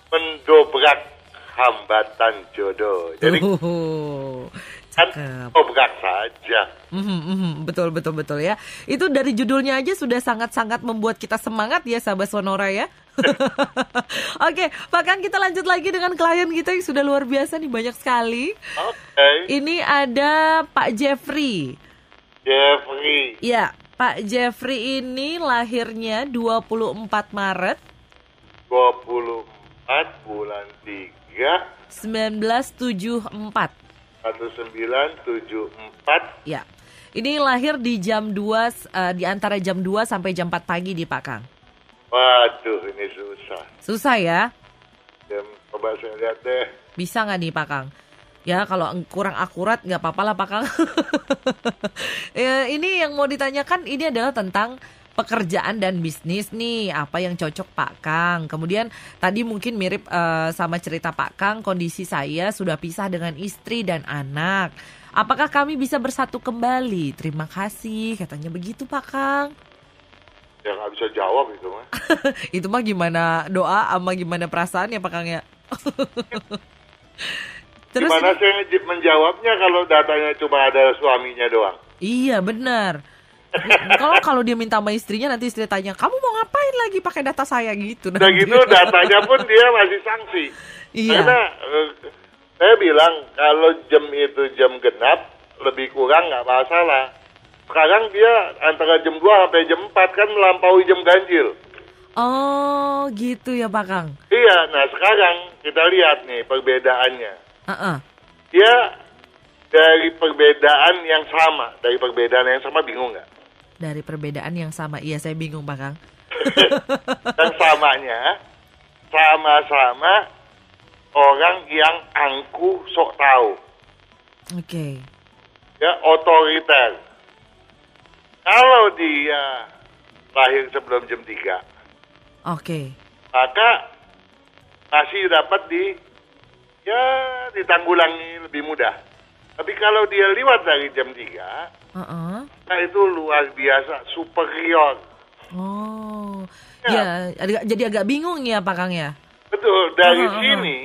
Speaker 2: Mendobrak hambatan jodoh. Jadi
Speaker 1: Uhuh,
Speaker 2: kan
Speaker 1: cakep.
Speaker 2: dobrak saja.
Speaker 1: Mhm, mhm, betul betul betul ya. Itu dari judulnya aja sudah sangat-sangat membuat kita semangat ya sahabat Sonora ya. <laughs> Oke, Pak Kang kita lanjut lagi dengan klien kita yang sudah luar biasa nih banyak sekali.
Speaker 2: Oke.
Speaker 1: Ini ada Pak Jeffrey.
Speaker 2: Jeffrey.
Speaker 1: Ya, Pak Jeffrey ini lahirnya 24 Maret
Speaker 2: 24 bulan 3
Speaker 1: 1974.
Speaker 2: 1974
Speaker 1: Ya. Ini lahir di jam 2 eh, di antara jam 2 sampai jam 4 pagi di Pak Kang.
Speaker 2: Waduh ini susah
Speaker 1: Susah ya?
Speaker 2: Jam, Coba saya lihat deh
Speaker 1: Bisa nggak nih Pak Kang? Ya kalau kurang akurat nggak apa-apa lah Pak Kang. <laughs> ya, ini yang mau ditanyakan ini adalah tentang pekerjaan dan bisnis nih apa yang cocok Pak Kang. Kemudian tadi mungkin mirip eh, sama cerita Pak Kang kondisi saya sudah pisah dengan istri dan anak. Apakah kami bisa bersatu kembali? Terima kasih katanya begitu Pak Kang.
Speaker 2: Ya nggak bisa jawab itu mah <laughs>
Speaker 1: Itu mah gimana doa sama gimana perasaan ya Pak Kang ya? <laughs> Terus
Speaker 2: Gimana
Speaker 1: ini-
Speaker 2: saya menjawabnya kalau datanya cuma ada suaminya doang?
Speaker 1: Iya benar. Kalau kalau dia minta sama istrinya nanti istri tanya, kamu mau ngapain lagi pakai data saya gitu?
Speaker 2: Udah
Speaker 1: nanti.
Speaker 2: gitu datanya pun dia masih sanksi.
Speaker 1: Iya.
Speaker 2: Karena eh, saya bilang kalau jam itu jam genap lebih kurang nggak masalah. Sekarang dia antara jam 2 sampai jam 4 kan melampaui jam ganjil.
Speaker 1: Oh gitu ya Pak Kang.
Speaker 2: Iya, nah sekarang kita lihat nih perbedaannya.
Speaker 1: Heeh.
Speaker 2: Dia dari perbedaan yang sama, dari perbedaan yang sama bingung nggak?
Speaker 1: Dari perbedaan yang sama, iya saya bingung Pak Kang. <laughs>
Speaker 2: Dan samanya sama-sama orang yang angkuh sok tahu.
Speaker 1: Oke.
Speaker 2: ya otoriter. Kalau dia lahir sebelum jam 3,
Speaker 1: Oke.
Speaker 2: maka masih dapat di ya ditanggulangi lebih mudah. Tapi kalau dia lewat dari jam 3,
Speaker 1: Heeh.
Speaker 2: nah itu luar biasa superior.
Speaker 1: Oh.
Speaker 2: Ya.
Speaker 1: Ya, jadi agak bingung ya Pak Kang ya.
Speaker 2: Betul, dari
Speaker 1: aha.
Speaker 2: sini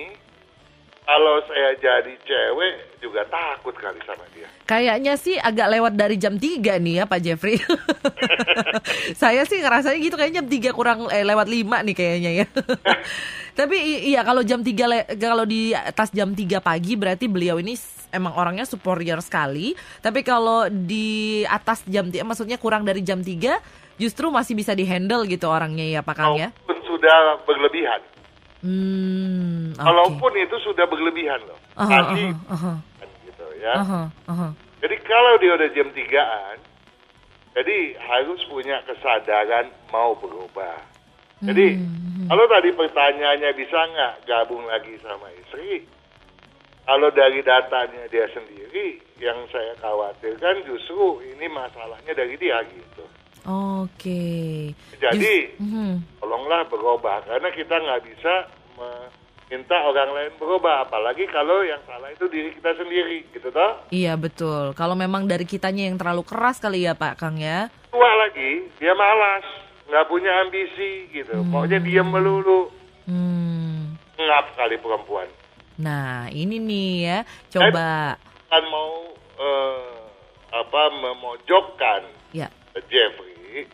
Speaker 2: kalau saya jadi cewek juga takut kali sama dia.
Speaker 1: Kayaknya sih agak lewat dari jam 3 nih ya Pak Jeffrey. <laughs> Saya sih ngerasanya gitu kayaknya jam 3 kurang eh, lewat 5 nih kayaknya ya. <laughs> Tapi iya kalau jam 3 le- kalau di atas jam 3 pagi berarti beliau ini emang orangnya superior sekali. Tapi kalau di atas jam 3 maksudnya kurang dari jam 3 justru masih bisa dihandle gitu orangnya ya Pak Kang ya.
Speaker 2: Walaupun sudah berlebihan.
Speaker 1: Hmm, oke.
Speaker 2: Walaupun itu sudah berlebihan loh.
Speaker 1: Aha,
Speaker 2: Pasti
Speaker 1: aha, aha,
Speaker 2: kan gitu ya.
Speaker 1: aha, aha.
Speaker 2: Jadi kalau dia udah jam 3-an, jadi harus punya kesadaran mau berubah. Jadi
Speaker 1: Hmm,
Speaker 2: kalau tadi pertanyaannya bisa nggak gabung lagi sama istri? Kalau dari datanya dia sendiri, yang saya khawatirkan justru ini masalahnya dari dia gitu.
Speaker 1: Oke.
Speaker 2: Jadi
Speaker 1: Just- mhm.
Speaker 2: tolonglah berubah karena kita nggak bisa meminta orang lain berubah, apalagi kalau yang salah itu diri kita sendiri, gitu toh?
Speaker 1: Iya betul. Kalau memang dari kitanya yang terlalu keras kali ya Pak Kang ya.
Speaker 2: tua lagi dia malas nggak punya ambisi gitu maunya diem melulu
Speaker 1: Hmm.
Speaker 2: ngap kali perempuan
Speaker 1: Nah ini nih ya. Coba.
Speaker 2: kan mau eh, apa memojokkan
Speaker 1: Ya.
Speaker 2: Jeffrey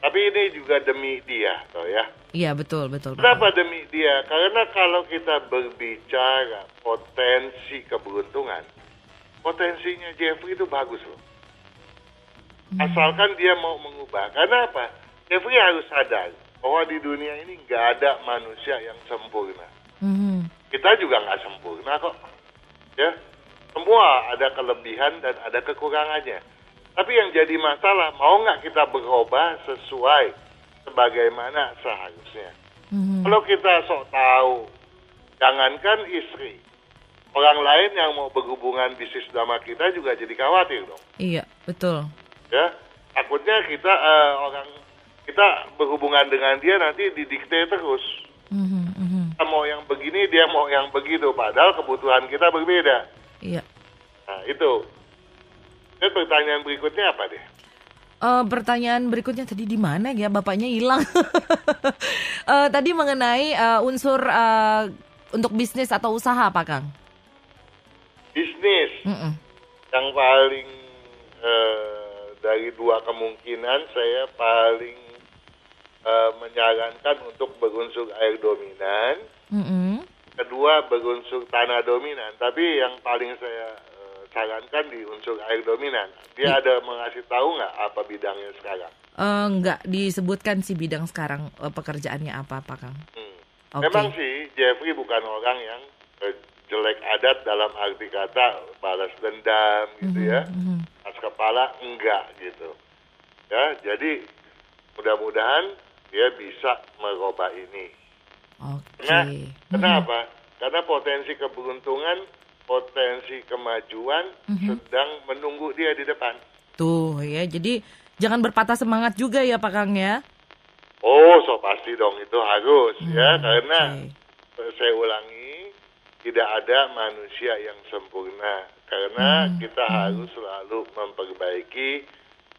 Speaker 2: tapi ini juga demi dia toh ya
Speaker 1: Iya betul betul.
Speaker 2: Kenapa demi dia karena kalau kita berbicara potensi keberuntungan potensinya Jeffrey itu bagus loh asalkan dia mau mengubah karena apa Jeffrey harus sadar bahwa di dunia ini nggak ada manusia yang sempurna
Speaker 1: Kang.
Speaker 2: Kita juga nggak sempurna kok ya semua ada kelebihan dan ada kekurangannya tapi yang jadi masalah mau nggak kita berubah sesuai sebagaimana seharusnya
Speaker 1: Mhm.
Speaker 2: kalau kita sok tahu jangankan istri orang lain yang mau berhubungan bisnis sama kita juga jadi khawatir dong
Speaker 1: Iya betul.
Speaker 2: ya takutnya kita eh, orang kita berhubungan dengan dia nanti didikte terus
Speaker 1: Mhm, mhm.
Speaker 2: Kita mau yang begini dia mau yang begitu padahal kebutuhan kita berbeda
Speaker 1: Iya.
Speaker 2: nah itu dan pertanyaan berikutnya apa deh
Speaker 1: Eh, pertanyaan berikutnya tadi di mana ya bapaknya hilang. <laughs> Eh, tadi mengenai eh, unsur eh, untuk bisnis atau usaha Pak Kang.
Speaker 2: bisnis
Speaker 1: Mm-mm.
Speaker 2: yang paling eh, dari dua kemungkinan saya paling eh, menyarankan untuk berunsur air dominan
Speaker 1: Mm-mm.
Speaker 2: kedua berunsur tanah dominan tapi yang paling saya eh, sarankan di unsur air dominan dia ada mengasih tahu nggak apa bidangnya sekarang
Speaker 1: Eh, nggak disebutkan sih bidang sekarang eh, pekerjaannya apa Pak Kang.
Speaker 2: Hmm.
Speaker 1: Oke.
Speaker 2: Memang sih Jeffrey bukan orang yang eh, jelek adat dalam arti kata balas dendam gitu ya.
Speaker 1: Mhm.
Speaker 2: Mas kepala enggak gitu. Ya, jadi mudah-mudahan dia bisa merubah ini.
Speaker 1: Oke.
Speaker 2: Karena
Speaker 1: Mhm.
Speaker 2: kenapa? Karena potensi keberuntungan, potensi kemajuan
Speaker 1: Mhm.
Speaker 2: sedang menunggu dia di depan.
Speaker 1: Tuh ya, jadi jangan berpatah semangat juga ya Pak Kang ya.
Speaker 2: Oh, so pasti dong itu harus ya
Speaker 1: Hmm,
Speaker 2: karena
Speaker 1: oke.
Speaker 2: saya ulangi tidak ada manusia yang sempurna karena
Speaker 1: Hmm,
Speaker 2: kita harus selalu memperbaiki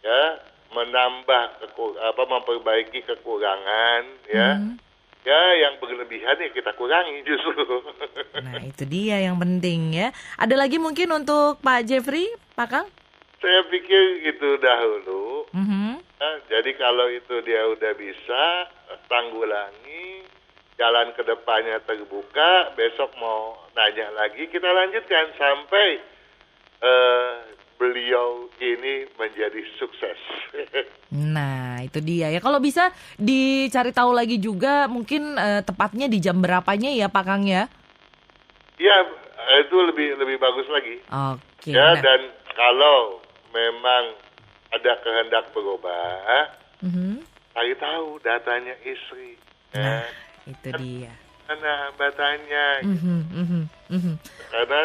Speaker 2: ya menambah keku- apa memperbaiki kekurangan ya
Speaker 1: Hmm.
Speaker 2: ya yang berlebihan ya kita kurangi justru. <laughs>
Speaker 1: Nah, itu dia yang penting ya. Ada lagi mungkin untuk Pak Jeffrey, Pak Kang?
Speaker 2: Saya pikir itu dahulu.
Speaker 1: Mhm.
Speaker 2: Ya, jadi kalau itu dia udah bisa tanggulangi, jalan ke depannya terbuka, besok mau nanya lagi, kita lanjutkan sampai eh, beliau ini menjadi sukses. <laughs>
Speaker 1: Nah, itu dia ya. Kalau bisa dicari tahu lagi juga mungkin eh, tepatnya di jam berapanya ya Pak Kang ya?
Speaker 2: ya, itu lebih lebih bagus lagi.
Speaker 1: Oke.
Speaker 2: ya,
Speaker 1: nah.
Speaker 2: dan kalau memang ada kehendak berubah,
Speaker 1: Mhm.
Speaker 2: cari tahu datanya istri.
Speaker 1: Nah,
Speaker 2: Ya,
Speaker 1: itu dia.
Speaker 2: mana hambatannya?
Speaker 1: Mhm, mhm, mhm.
Speaker 2: Karena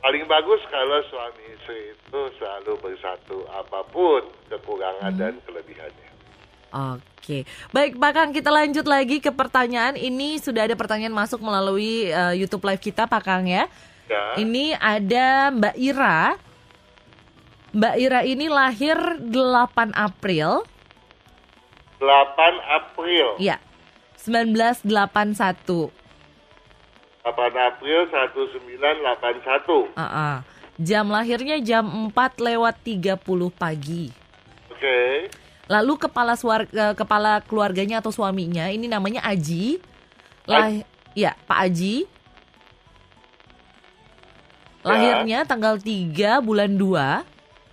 Speaker 2: paling bagus kalau suami istri itu selalu bersatu apa pun kekurangan dan kelebihannya.
Speaker 1: Oke, baik Pak Kang kita lanjut lagi ke pertanyaan. Ini sudah ada pertanyaan masuk melalui eh, YouTube Live kita Pak Kang ya.
Speaker 2: Ya,
Speaker 1: Ini ada Mbak Ira. Mbak Ira ini lahir 8 April,
Speaker 2: 8 April.
Speaker 1: ya, 1981.
Speaker 2: 8 April 1981.
Speaker 1: Uh-uh. Jam lahirnya jam 4 lewat 30 pagi.
Speaker 2: Oke.
Speaker 1: Lalu kepala suarga, kepala keluarganya atau suaminya ini namanya Aji. Lah, ya, Pak Aji. Lahirnya tanggal 3 bulan 2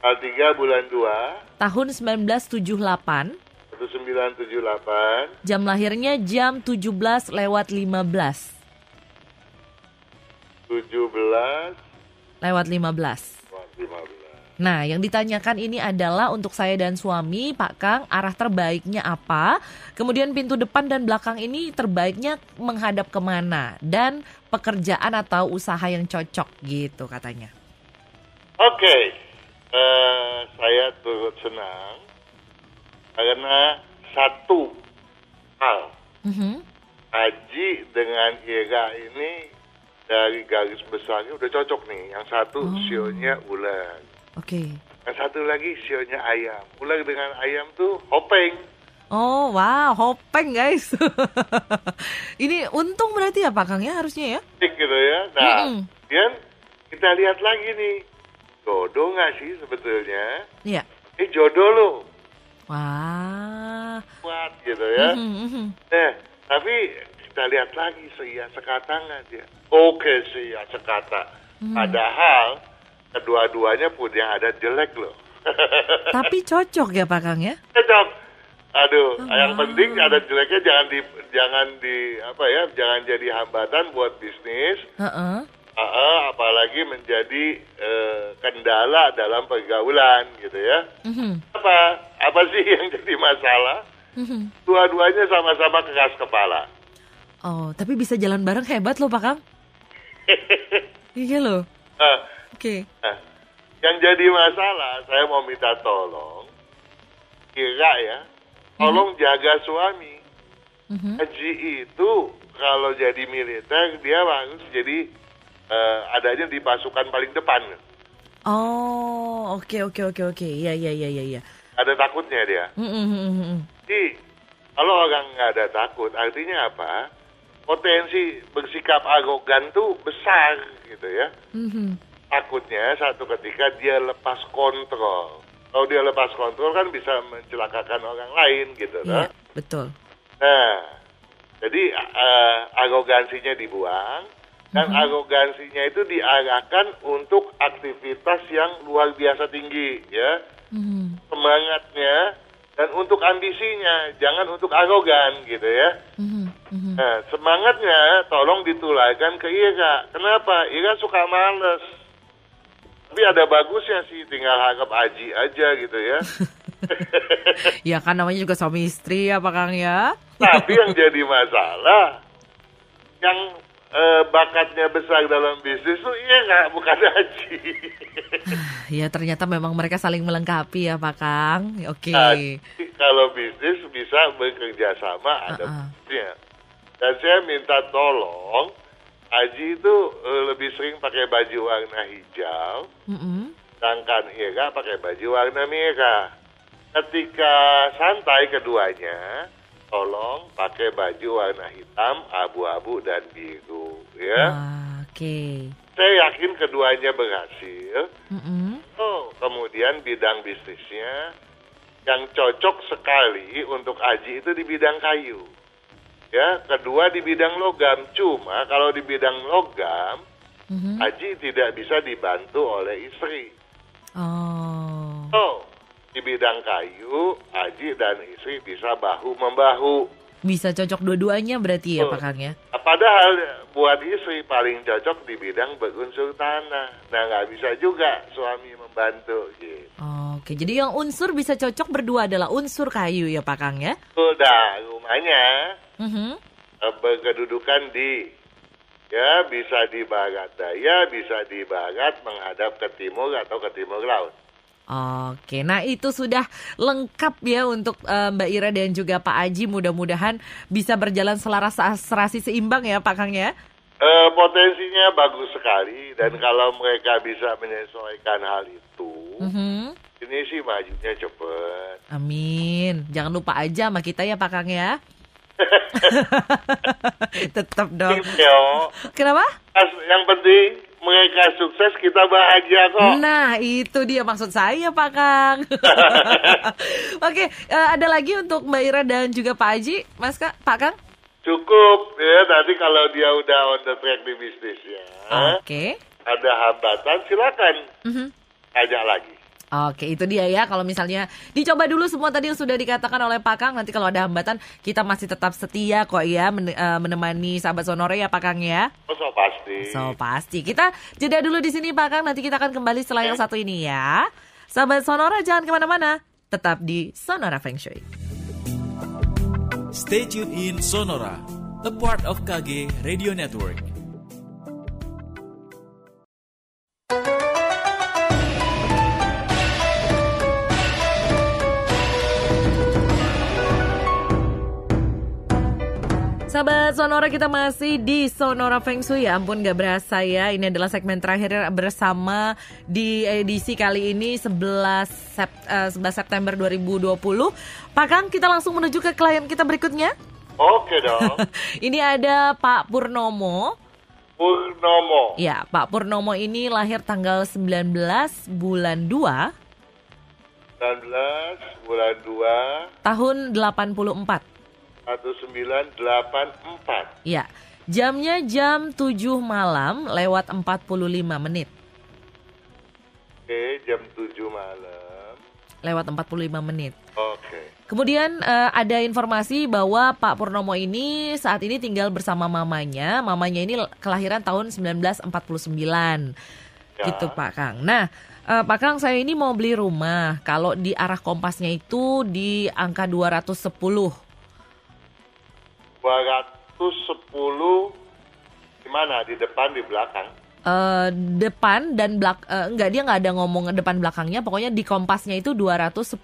Speaker 2: Tanggal 3 bulan 2
Speaker 1: tahun 1978.
Speaker 2: 1978.
Speaker 1: Jam lahirnya jam 17 lewat 15.
Speaker 2: 17
Speaker 1: Lewat 15.
Speaker 2: 15.
Speaker 1: Nah, yang ditanyakan ini adalah untuk saya dan suami, Pak Kang, arah terbaiknya apa? Kemudian pintu depan dan belakang ini terbaiknya menghadap ke mana? Dan pekerjaan atau usaha yang cocok gitu katanya.
Speaker 2: Oke, eh, saya turut senang karena satu hal,
Speaker 1: Mhm.
Speaker 2: Haji dengan Ira ini dari garis besarnya udah cocok nih. Yang satu
Speaker 1: Oh.
Speaker 2: sionya ular,
Speaker 1: Oke.
Speaker 2: yang satu lagi sionya ayam. Ular dengan ayam tuh hopeng.
Speaker 1: Oh, wow, hopeng guys. <laughs> ini untung berarti ya Pak Kang ya harusnya ya?
Speaker 2: Gitu ya. Nah,
Speaker 1: Mm-mm.
Speaker 2: kemudian kita lihat lagi nih, jodoh nggak sih sebetulnya?
Speaker 1: Iya.
Speaker 2: Eh jodoh lo,
Speaker 1: Wah.
Speaker 2: kuat gitu ya.
Speaker 1: Mhm, mhm.
Speaker 2: Eh, tapi kita lihat lagi seia sekata nggak dia? Oke seia sekata. Padahal kedua-duanya punya ada jelek loh. <laughs>
Speaker 1: Tapi cocok ya Pak Kang ya?
Speaker 2: Cocok. Aduh,
Speaker 1: Oh,
Speaker 2: yang
Speaker 1: wow.
Speaker 2: penting ada jeleknya jangan di jangan di apa ya, jangan jadi hambatan buat bisnis.
Speaker 1: Heeh.
Speaker 2: Ah, ah, apalagi menjadi eh, kendala dalam pergaulan gitu ya.
Speaker 1: Mhm,
Speaker 2: Apa? Apa sih yang <laughs> jadi masalah?
Speaker 1: mhm.
Speaker 2: Dua-duanya sama-sama keras kepala.
Speaker 1: Oh, tapi bisa jalan bareng hebat loh Pak Kang. <laughs> Iya loh.
Speaker 2: Ah,
Speaker 1: Oke.
Speaker 2: Nah, yang jadi masalah, saya mau minta tolong, kira ya, tolong jaga suami.
Speaker 1: Mhm.
Speaker 2: Haji itu kalau jadi militer, dia harus jadi eh, adanya di pasukan paling depan.
Speaker 1: Oh, oke oke oke oke. Iya iya iya iya. iya.
Speaker 2: Ada takutnya dia.
Speaker 1: Mhm, mhm, mhm.
Speaker 2: Jadi, kalau orang nggak ada takut, artinya apa? Potensi bersikap arogan tuh besar gitu ya.
Speaker 1: Mhm.
Speaker 2: takutnya satu ketika dia lepas kontrol. Kalau dia lepas kontrol kan bisa mencelakakan orang lain gitu.
Speaker 1: Iya,
Speaker 2: Nah,
Speaker 1: betul.
Speaker 2: nah jadi eh, arogansinya dibuang dan
Speaker 1: Mhm.
Speaker 2: arogansinya itu diarahkan untuk aktivitas yang luar biasa tinggi ya.
Speaker 1: Mhm,
Speaker 2: Semangatnya dan untuk ambisinya, jangan untuk arogan gitu ya.
Speaker 1: mhm, mhm.
Speaker 2: Nah, semangatnya tolong ditularkan ke Ira. Kenapa? Ira suka males. Tapi ada bagusnya sih, tinggal harap aji aja gitu ya. <laughs>
Speaker 1: Ya kan namanya juga suami istri ya Pak Kang ya.
Speaker 2: Tapi yang jadi masalah, yang eh, bakatnya besar dalam bisnis tuh Ira, bukan Haji. <laughs>
Speaker 1: Ya ternyata memang mereka saling melengkapi ya Pak Kang. Oke.
Speaker 2: Nah, jadi kalau bisnis bisa bekerja sama ada
Speaker 1: Uh-uh.
Speaker 2: bisnisnya. Dan saya minta tolong, Haji itu eh, lebih sering pakai baju warna hijau,
Speaker 1: Mhm.
Speaker 2: sedangkan Ira pakai baju warna merah. Ketika santai keduanya, tolong pakai baju warna hitam, abu-abu dan biru ya.
Speaker 1: Ah, Oke.
Speaker 2: Saya yakin keduanya berhasil.
Speaker 1: Mm-mm.
Speaker 2: Oh, kemudian bidang bisnisnya yang cocok sekali untuk Aji itu di bidang kayu. Ya, kedua di bidang logam. Cuma kalau di bidang logam,
Speaker 1: Mhm.
Speaker 2: Aji tidak bisa dibantu oleh istri.
Speaker 1: Oh.
Speaker 2: Oh, di bidang kayu, Aji dan istri bisa bahu membahu.
Speaker 1: Bisa cocok dua-duanya berarti ya. Pak Kang ya?
Speaker 2: Nah, Padahal buat istri paling cocok di bidang berunsur tanah. Nah, nggak bisa juga suami membantu gitu.
Speaker 1: Oke, jadi yang unsur bisa cocok berdua adalah unsur kayu ya Pak Kang ya?
Speaker 2: Sudah rumahnya
Speaker 1: Mhm.
Speaker 2: eh, berkedudukan di ya bisa di barat daya, bisa di barat menghadap ke timur atau ke timur laut.
Speaker 1: Oke, nah itu sudah lengkap ya untuk eh, Mbak Ira dan juga Pak Aji. Mudah-mudahan bisa berjalan selaras serasi seimbang ya Pak Kang ya.
Speaker 2: Eh, potensinya bagus sekali dan kalau mereka bisa menyesuaikan hal itu,
Speaker 1: Mhm.
Speaker 2: ini sih majunya cepet.
Speaker 1: Amin. Jangan lupa aja sama kita ya Pak Kang ya. <laughs> <laughs> Tetap dong.
Speaker 2: Yo,
Speaker 1: Kenapa?
Speaker 2: yang penting mereka sukses kita bahagia kok.
Speaker 1: Nah, itu dia maksud saya, Pak Kang. <laughs> Oke, eh, ada lagi untuk Mbak Ira dan juga Pak Aji, Mas Kak, Pak Kang?
Speaker 2: Cukup ya nanti kalau dia udah on the track di bisnisnya,
Speaker 1: Oke.
Speaker 2: ada hambatan silakan
Speaker 1: Mhm.
Speaker 2: ajak lagi.
Speaker 1: Oke, itu dia ya. Kalau misalnya dicoba dulu semua tadi yang sudah dikatakan oleh Pak Kang, nanti kalau ada hambatan kita masih tetap setia kok ya men- eh, menemani sahabat Sonore ya Pak Kang ya.
Speaker 2: Oh, so pasti.
Speaker 1: So pasti kita jeda dulu di sini Pak Kang. Nanti kita akan kembali setelah yang satu ini ya. Sahabat Sonora jangan ke mana-mana. Tetap di Sonora Feng Shui.
Speaker 5: Stay tuned in Sonora, a part of KG Radio Network.
Speaker 1: Sahabat Sonora kita masih di Sonora Feng Shui. Ya ampun gak berasa ya. Ini adalah segmen terakhir bersama di edisi kali ini 11, Sep- eh, 11 September 2020 Pak Kang kita langsung menuju ke klien kita berikutnya.
Speaker 2: Oke dong. <laughs>
Speaker 1: Ini ada Pak Purnomo.
Speaker 2: Purnomo.
Speaker 1: Ya Pak Purnomo ini lahir tanggal 19 bulan 2
Speaker 2: 19 bulan 2
Speaker 1: tahun 84
Speaker 2: 1984.
Speaker 1: Ya jamnya jam 7 malam lewat 45 menit
Speaker 2: Oke, jam 7 malam.
Speaker 1: Lewat 45 menit
Speaker 2: Oke.
Speaker 1: Kemudian eh, ada informasi bahwa Pak Purnomo ini saat ini tinggal bersama mamanya. Mamanya ini kelahiran tahun 1949. Gitu Pak Kang. Nah, eh, Pak Kang saya ini mau beli rumah. Kalau di arah kompasnya itu di angka 210.
Speaker 2: 210 di mana? Di depan, di belakang.
Speaker 1: Eh, depan dan belak eh, enggak dia nggak ada ngomong depan belakangnya pokoknya di kompasnya itu 210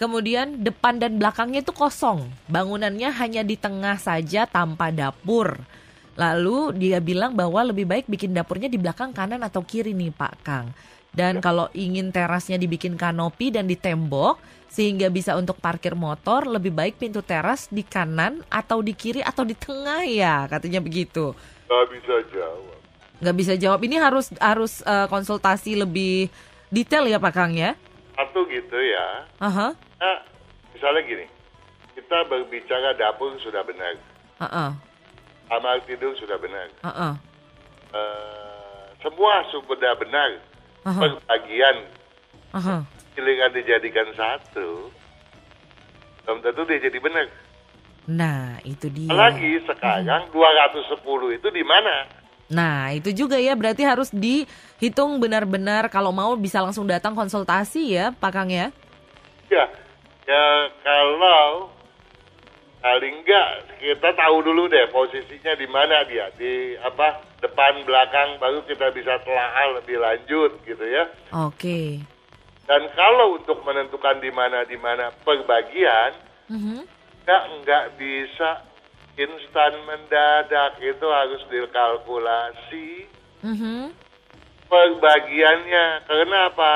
Speaker 1: kemudian depan dan belakangnya itu kosong bangunannya hanya di tengah saja tanpa dapur lalu dia bilang bahwa lebih baik bikin dapurnya di belakang kanan atau kiri nih Pak Kang dan kalau ingin terasnya dibikin kanopi dan ditembok sehingga bisa untuk parkir motor lebih baik pintu teras di kanan atau di kiri atau di tengah ya katanya begitu
Speaker 2: Gak bisa jawab.
Speaker 1: nggak bisa jawab ini harus harus eh, konsultasi lebih detail ya Pak Kang ya.
Speaker 2: Satu gitu ya.
Speaker 1: Aha,
Speaker 2: Nah, misalnya gini. Kita berbicara dapur sudah benar.
Speaker 1: aha,
Speaker 2: Kamar tidur sudah benar.
Speaker 1: aha,
Speaker 2: Eh, semua sudah benar. Giliran dijadikan satu. Belum tentu dia jadi benar.
Speaker 1: Nah itu dia.
Speaker 2: Apalagi sekarang 210 itu di mana?
Speaker 1: Nah itu juga ya berarti harus dihitung benar-benar kalau mau bisa langsung datang konsultasi ya Pak Kang ya.
Speaker 2: Ya, ya kalau paling enggak kita tahu dulu deh posisinya di mana dia di apa depan belakang baru kita bisa telaah lebih lanjut gitu ya.
Speaker 1: Oke.
Speaker 2: Dan kalau untuk menentukan di mana di mana perbagian
Speaker 1: Mhm.
Speaker 2: enggak enggak bisa instan mendadak itu harus dikalkulasi
Speaker 1: Mhm.
Speaker 2: perbagiannya. Karena apa?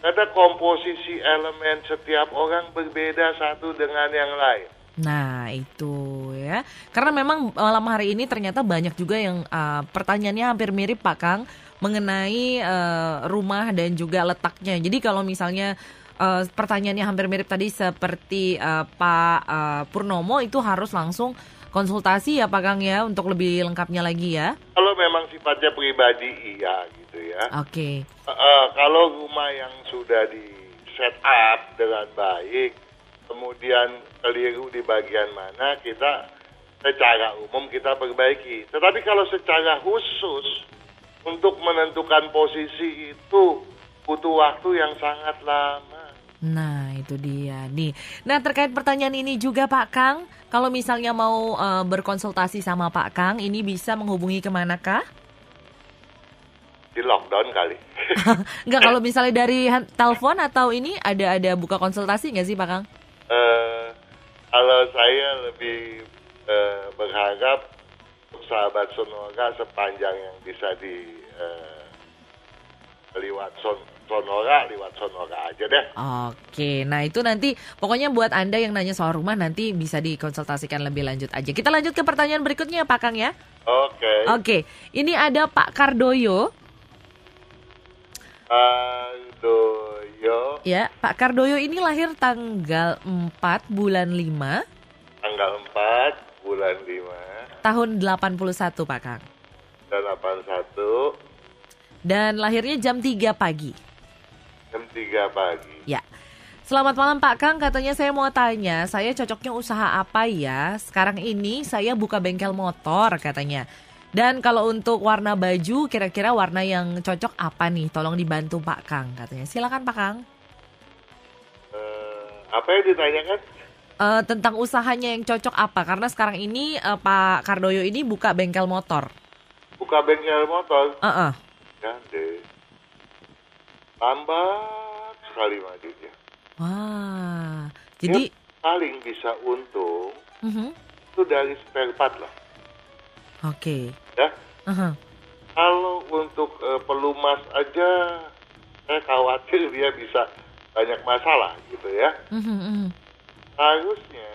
Speaker 2: Karena komposisi elemen setiap orang berbeda satu dengan yang lain.
Speaker 1: Nah itu ya. Karena memang malam hari ini ternyata banyak juga yang uh, pertanyaannya hampir mirip Pak Kang Mengenai uh, rumah dan juga letaknya. Jadi kalau misalnya uh, pertanyaannya hampir mirip tadi seperti uh, Pak uh, Purnomo Itu harus langsung konsultasi ya Pak Kang ya Untuk lebih lengkapnya lagi ya?
Speaker 2: Kalau memang sifatnya pribadi iya gitu ya.
Speaker 1: Oke.
Speaker 2: Uh, uh, kalau rumah yang sudah di set up dengan baik, kemudian keliru di bagian mana kita secara umum kita perbaiki. Tetapi kalau secara khusus untuk menentukan posisi itu butuh waktu yang sangat lama.
Speaker 1: Nah, itu dia nih. Nah, terkait pertanyaan ini juga Pak Kang, kalau misalnya mau uh, berkonsultasi sama Pak Kang, ini bisa menghubungi ke manakah?
Speaker 2: Di lockdown kali. <laughs>
Speaker 1: Enggak, kalau misalnya dari telepon atau ini ada ada buka konsultasi nggak sih Pak Kang?
Speaker 2: Eh, kalau saya lebih eh, berharap sahabat Sonora sepanjang yang bisa di eh, lewat son- Sonora, lewat Sonora aja deh.
Speaker 1: Oke, nah itu nanti pokoknya buat Anda yang nanya soal rumah nanti bisa dikonsultasikan lebih lanjut aja. Kita lanjut ke pertanyaan berikutnya Pak Kang ya.
Speaker 2: Oke.
Speaker 1: Oke, ini ada Pak Kardoyo.
Speaker 2: Aldoyo,
Speaker 1: Ya, Pak Kardoyo ini lahir tanggal 4 bulan 5
Speaker 2: tanggal 4 bulan 5
Speaker 1: tahun 81 Pak Kang.
Speaker 2: dan 81
Speaker 1: Dan lahirnya jam 3 pagi.
Speaker 2: jam 3 pagi.
Speaker 1: Ya. Selamat malam Pak Kang, katanya saya mau tanya, saya cocoknya usaha apa ya? Sekarang ini saya buka bengkel motor katanya. Dan kalau untuk warna baju, kira-kira warna yang cocok apa nih? Tolong dibantu Pak Kang katanya. Silakan Pak Kang.
Speaker 2: Eh, apa yang ditanyakan?
Speaker 1: Eh, tentang usahanya yang cocok apa? Karena sekarang ini eh, Pak Kardoyo ini buka bengkel motor.
Speaker 2: Buka bengkel motor,
Speaker 1: Heeh.
Speaker 2: ya deh. Lambat sekali majunya.
Speaker 1: Wah. Jadi,
Speaker 2: Dia paling bisa untung
Speaker 1: Mhm.
Speaker 2: itu dari spare part lah,
Speaker 1: oke.
Speaker 2: ya.
Speaker 1: Aha.
Speaker 2: Kalau untuk eh, pelumas aja, saya khawatir dia bisa banyak masalah gitu ya.
Speaker 1: Mhm.
Speaker 2: Harusnya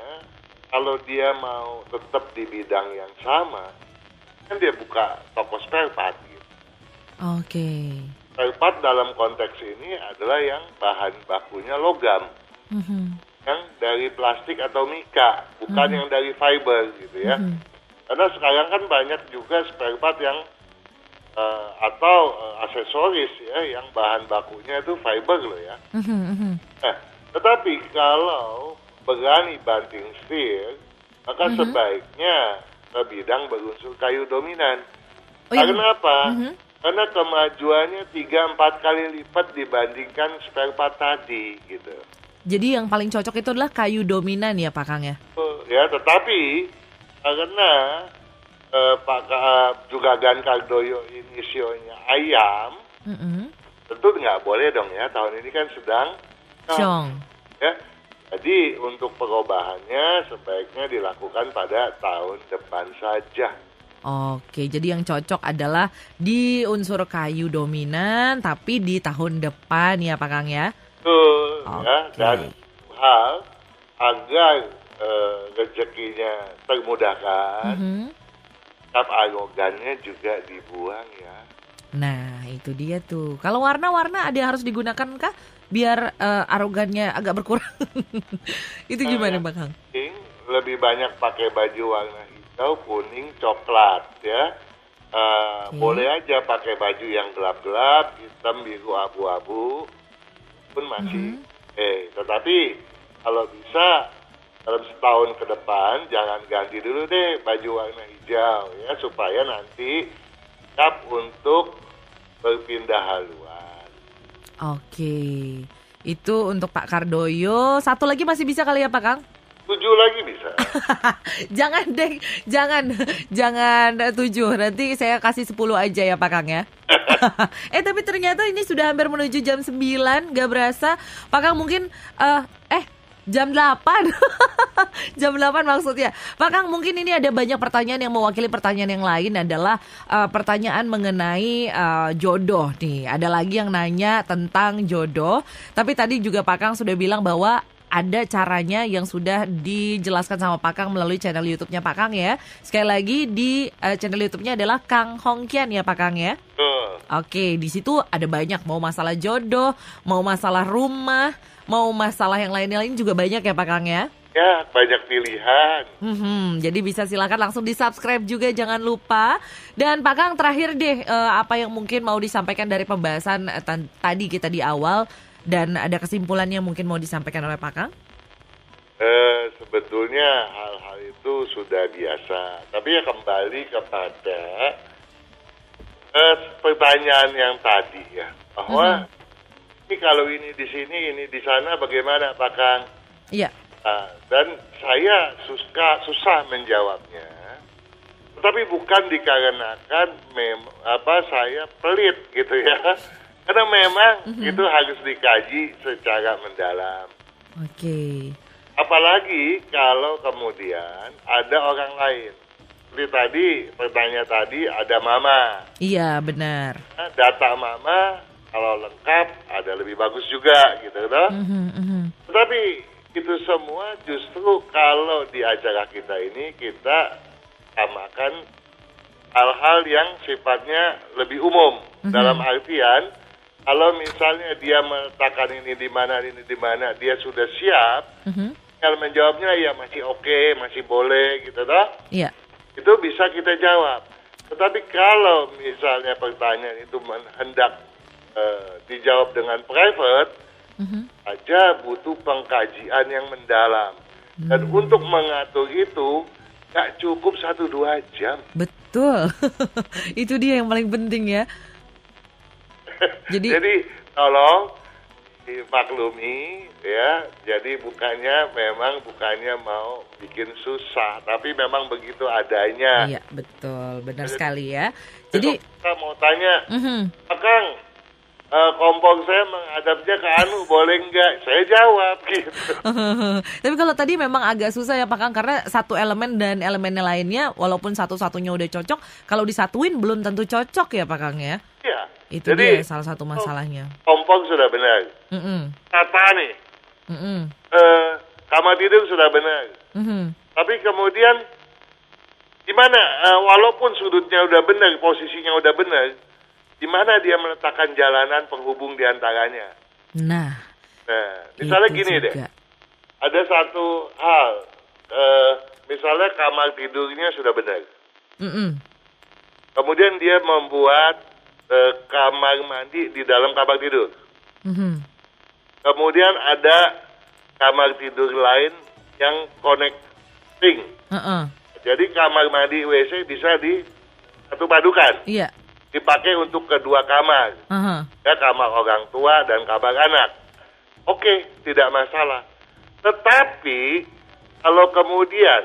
Speaker 2: kalau dia mau tetap di bidang yang sama, kan dia buka toko spare part. Gitu.
Speaker 1: Oke.
Speaker 2: Spare part dalam konteks ini adalah yang bahan bakunya logam,
Speaker 1: Mhm.
Speaker 2: yang dari plastik atau mika, bukan yang dari fiber gitu ya.
Speaker 1: Mhm.
Speaker 2: Karena sekarang kan banyak juga spare part yang eh, atau eh, aksesoris ya, yang bahan bakunya itu fiber loh ya.
Speaker 1: Mhm, mhm.
Speaker 2: Nah, tetapi kalau berani banting setir, maka
Speaker 1: Mhm.
Speaker 2: sebaiknya ke bidang berunsur kayu dominan.
Speaker 1: Oh, yang-
Speaker 2: Karena apa?
Speaker 1: Mhm.
Speaker 2: Karena kemajuannya 3-4 kali lipat dibandingkan spare part tadi gitu.
Speaker 1: Jadi yang paling cocok itu adalah kayu dominan ya Pak Kang ya?
Speaker 2: Ya, tetapi karena eh, Pak Ka- juga Gan Kardoyo ini sionya ayam,
Speaker 1: Mhm.
Speaker 2: tentu nggak boleh dong ya. Tahun ini kan sedang
Speaker 1: Cong.
Speaker 2: ya. Jadi untuk perubahannya sebaiknya dilakukan pada tahun depan saja.
Speaker 1: Oke, jadi yang cocok adalah di unsur kayu dominan tapi di tahun depan ya Pak Kang ya?
Speaker 2: Betul ya dan hal agar eh, rezekinya termudahkan,
Speaker 1: Mhm.
Speaker 2: kap arogannya juga dibuang ya.
Speaker 1: Nah, itu dia tuh. Kalau warna-warna ada yang harus digunakan kah? Biar eh, arogannya agak berkurang. <laughs> itu gimana Kang?
Speaker 2: Ini lebih banyak pakai baju warna hijau, kuning, coklat ya. Eh,
Speaker 1: Oke.
Speaker 2: Boleh aja pakai baju yang gelap-gelap, hitam, biru, abu-abu, pun masih. Eh, tetapi kalau bisa dalam setahun ke depan jangan ganti dulu deh baju warna hijau ya supaya nanti siap untuk berpindah haluan.
Speaker 1: Oke. Itu untuk Pak Kardoyo. Satu lagi masih bisa kali ya Pak Kang?
Speaker 2: Tujuh lagi bisa. <laughs>
Speaker 1: jangan deh, jangan, jangan tujuh. Nanti saya kasih 10 aja ya Pak Kang ya. <laughs> eh tapi ternyata ini sudah hampir menuju jam 9, gak berasa. Pak Kang mungkin, eh jam 8. <laughs> jam 8 maksudnya. Pak Kang mungkin ini ada banyak pertanyaan yang mewakili pertanyaan yang lain adalah eh, pertanyaan mengenai eh, jodoh nih. Ada lagi yang nanya tentang jodoh. Tapi tadi juga Pak Kang sudah bilang bahwa ada caranya yang sudah dijelaskan sama Pak Kang melalui channel YouTube-nya Pak Kang ya. Sekali lagi di eh, channel YouTube-nya adalah Kang Hongkian ya Pak Kang ya.
Speaker 2: Betul.
Speaker 1: Oke, di situ ada banyak mau masalah jodoh, mau masalah rumah, mau masalah yang lain-lain juga banyak ya Pak Kang ya.
Speaker 2: Ya, banyak pilihan.
Speaker 1: Mhm, jadi bisa silakan langsung di subscribe juga jangan lupa. Dan Pak Kang terakhir deh eh, apa yang mungkin mau disampaikan dari pembahasan eh, tadi kita di awal dan ada kesimpulan yang mungkin mau disampaikan oleh Pak Kang?
Speaker 2: Eh, sebetulnya hal-hal itu sudah biasa. Tapi ya kembali kepada eh, pertanyaan yang tadi ya, bahwa ini kalau ini di sini, ini di sana, bagaimana Pak Kang?
Speaker 1: Iya.
Speaker 2: Nah, dan saya suka susah menjawabnya. Tetapi bukan dikarenakan mem apa saya pelit gitu ya. <laughs> Karena memang itu harus dikaji secara mendalam.
Speaker 1: Oke.
Speaker 2: Apalagi kalau kemudian ada orang lain. Seperti tadi, pertanyaan tadi ada mama.
Speaker 1: Iya, benar.
Speaker 2: Data mama kalau lengkap ada lebih bagus juga gitu toh.
Speaker 1: Mhm, mhm.
Speaker 2: Tetapi itu semua justru kalau di acara kita ini kita samakan hal-hal yang sifatnya lebih umum dalam artian kalau misalnya dia meletakkan ini di mana ini di mana dia sudah siap
Speaker 1: Mhm.
Speaker 2: kalau menjawabnya ya masih oke masih boleh gitu toh
Speaker 1: Iya.
Speaker 2: itu bisa kita jawab. Tetapi kalau misalnya pertanyaan itu hendak eh, dijawab dengan private,
Speaker 1: Mhm.
Speaker 2: aja butuh pengkajian yang mendalam. Dan untuk mengatur itu nggak cukup satu dua jam.
Speaker 1: Betul. <laughs> Itu dia yang paling penting ya. <laughs> Jadi,
Speaker 2: Jadi tolong dimaklumi ya. Jadi bukannya memang bukannya mau bikin susah, tapi memang begitu adanya.
Speaker 1: iya betul, benar sekali ya.
Speaker 2: Jadi
Speaker 1: Jadi,
Speaker 2: kita mau tanya,
Speaker 1: mhm.
Speaker 2: Pak Kang, eh, kompor saya menghadapnya ke Anu boleh nggak? Saya jawab gitu. <laughs>
Speaker 1: Tapi kalau tadi memang agak susah ya Pak Kang karena satu elemen dan elemennya lainnya walaupun satu-satunya udah cocok, kalau disatuin belum tentu cocok ya Pak Kang ya.
Speaker 2: Ya.
Speaker 1: Itu
Speaker 2: Jadi
Speaker 1: dia salah satu masalahnya.
Speaker 2: kompor sudah benar.
Speaker 1: Mm-mm,
Speaker 2: Tata nih,
Speaker 1: mm-mm,
Speaker 2: eh, kamar tidur sudah benar.
Speaker 1: mhm.
Speaker 2: Tapi kemudian gimana? Eh, walaupun sudutnya udah benar, posisinya udah benar, di mana dia meletakkan jalanan penghubung di antaranya?
Speaker 1: Nah,
Speaker 2: Nah, misalnya gini deh.
Speaker 1: juga.
Speaker 2: ada satu hal, eh, misalnya kamar tidurnya sudah benar,
Speaker 1: Mm-mm,
Speaker 2: kemudian dia membuat eh, kamar mandi di dalam kamar tidur,
Speaker 1: mhm.
Speaker 2: kemudian ada kamar tidur lain yang connecting,
Speaker 1: Heeh,
Speaker 2: jadi kamar mandi WC bisa di satu padukan,
Speaker 1: Iya.
Speaker 2: Dipakai untuk kedua kamar,
Speaker 1: Aha.
Speaker 2: ya kamar orang tua dan kamar anak. Oke, tidak masalah. Tetapi kalau kemudian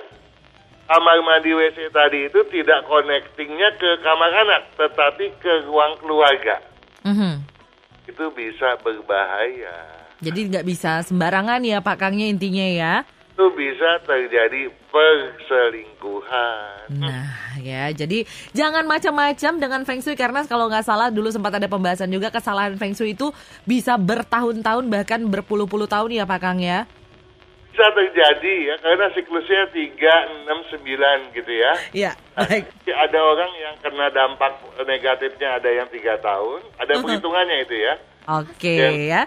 Speaker 2: kamar mandi WC tadi itu tidak connectingnya ke kamar anak, tetapi ke ruang keluarga,
Speaker 1: Mhm.
Speaker 2: itu bisa berbahaya.
Speaker 1: Jadi nggak bisa sembarangan ya Pak Kangnya intinya ya.
Speaker 2: Itu bisa terjadi perselingkuhan.
Speaker 1: Nah ya, jadi jangan macam-macam dengan Feng Shui karena kalau nggak salah dulu sempat ada pembahasan juga kesalahan Feng Shui itu bisa bertahun-tahun bahkan berpuluh-puluh tahun ya Pak Kang ya.
Speaker 2: Bisa terjadi ya, karena siklusnya 3, 6, 9 gitu ya.
Speaker 1: Iya, baik.
Speaker 2: Ada orang yang kena dampak negatifnya ada yang tiga tahun, ada perhitungannya itu ya.
Speaker 1: Oke
Speaker 2: Yang-
Speaker 1: ya.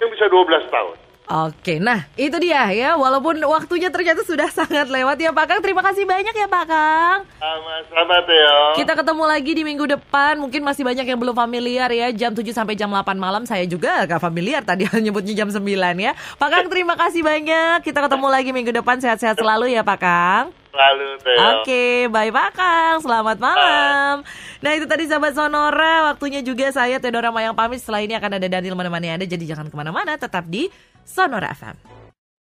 Speaker 2: Yang bisa 12 tahun.
Speaker 1: Oke, nah itu dia ya. Walaupun waktunya ternyata sudah sangat lewat ya Pak Kang. Terima kasih banyak ya Pak Kang.
Speaker 2: Sama-sama Theo.
Speaker 1: Kita ketemu lagi di minggu depan. Mungkin masih banyak yang belum familiar ya. Jam 7 sampai jam 8 malam. Saya juga gak familiar tadi <laughs> nyebutnya jam 9 ya. Pak Kang terima kasih banyak. Kita ketemu lagi minggu depan. Sehat-sehat selalu ya Pak Kang.
Speaker 2: Lalu Theo.
Speaker 1: Oke, bye Pak Kang. Selamat malam. Nah itu tadi sahabat Sonora. Waktunya juga saya Teodora Mayang pamit. Setelah ini akan ada Daniel menemani Anda. Jadi jangan ke mana-mana. Tetap di Sonora FM.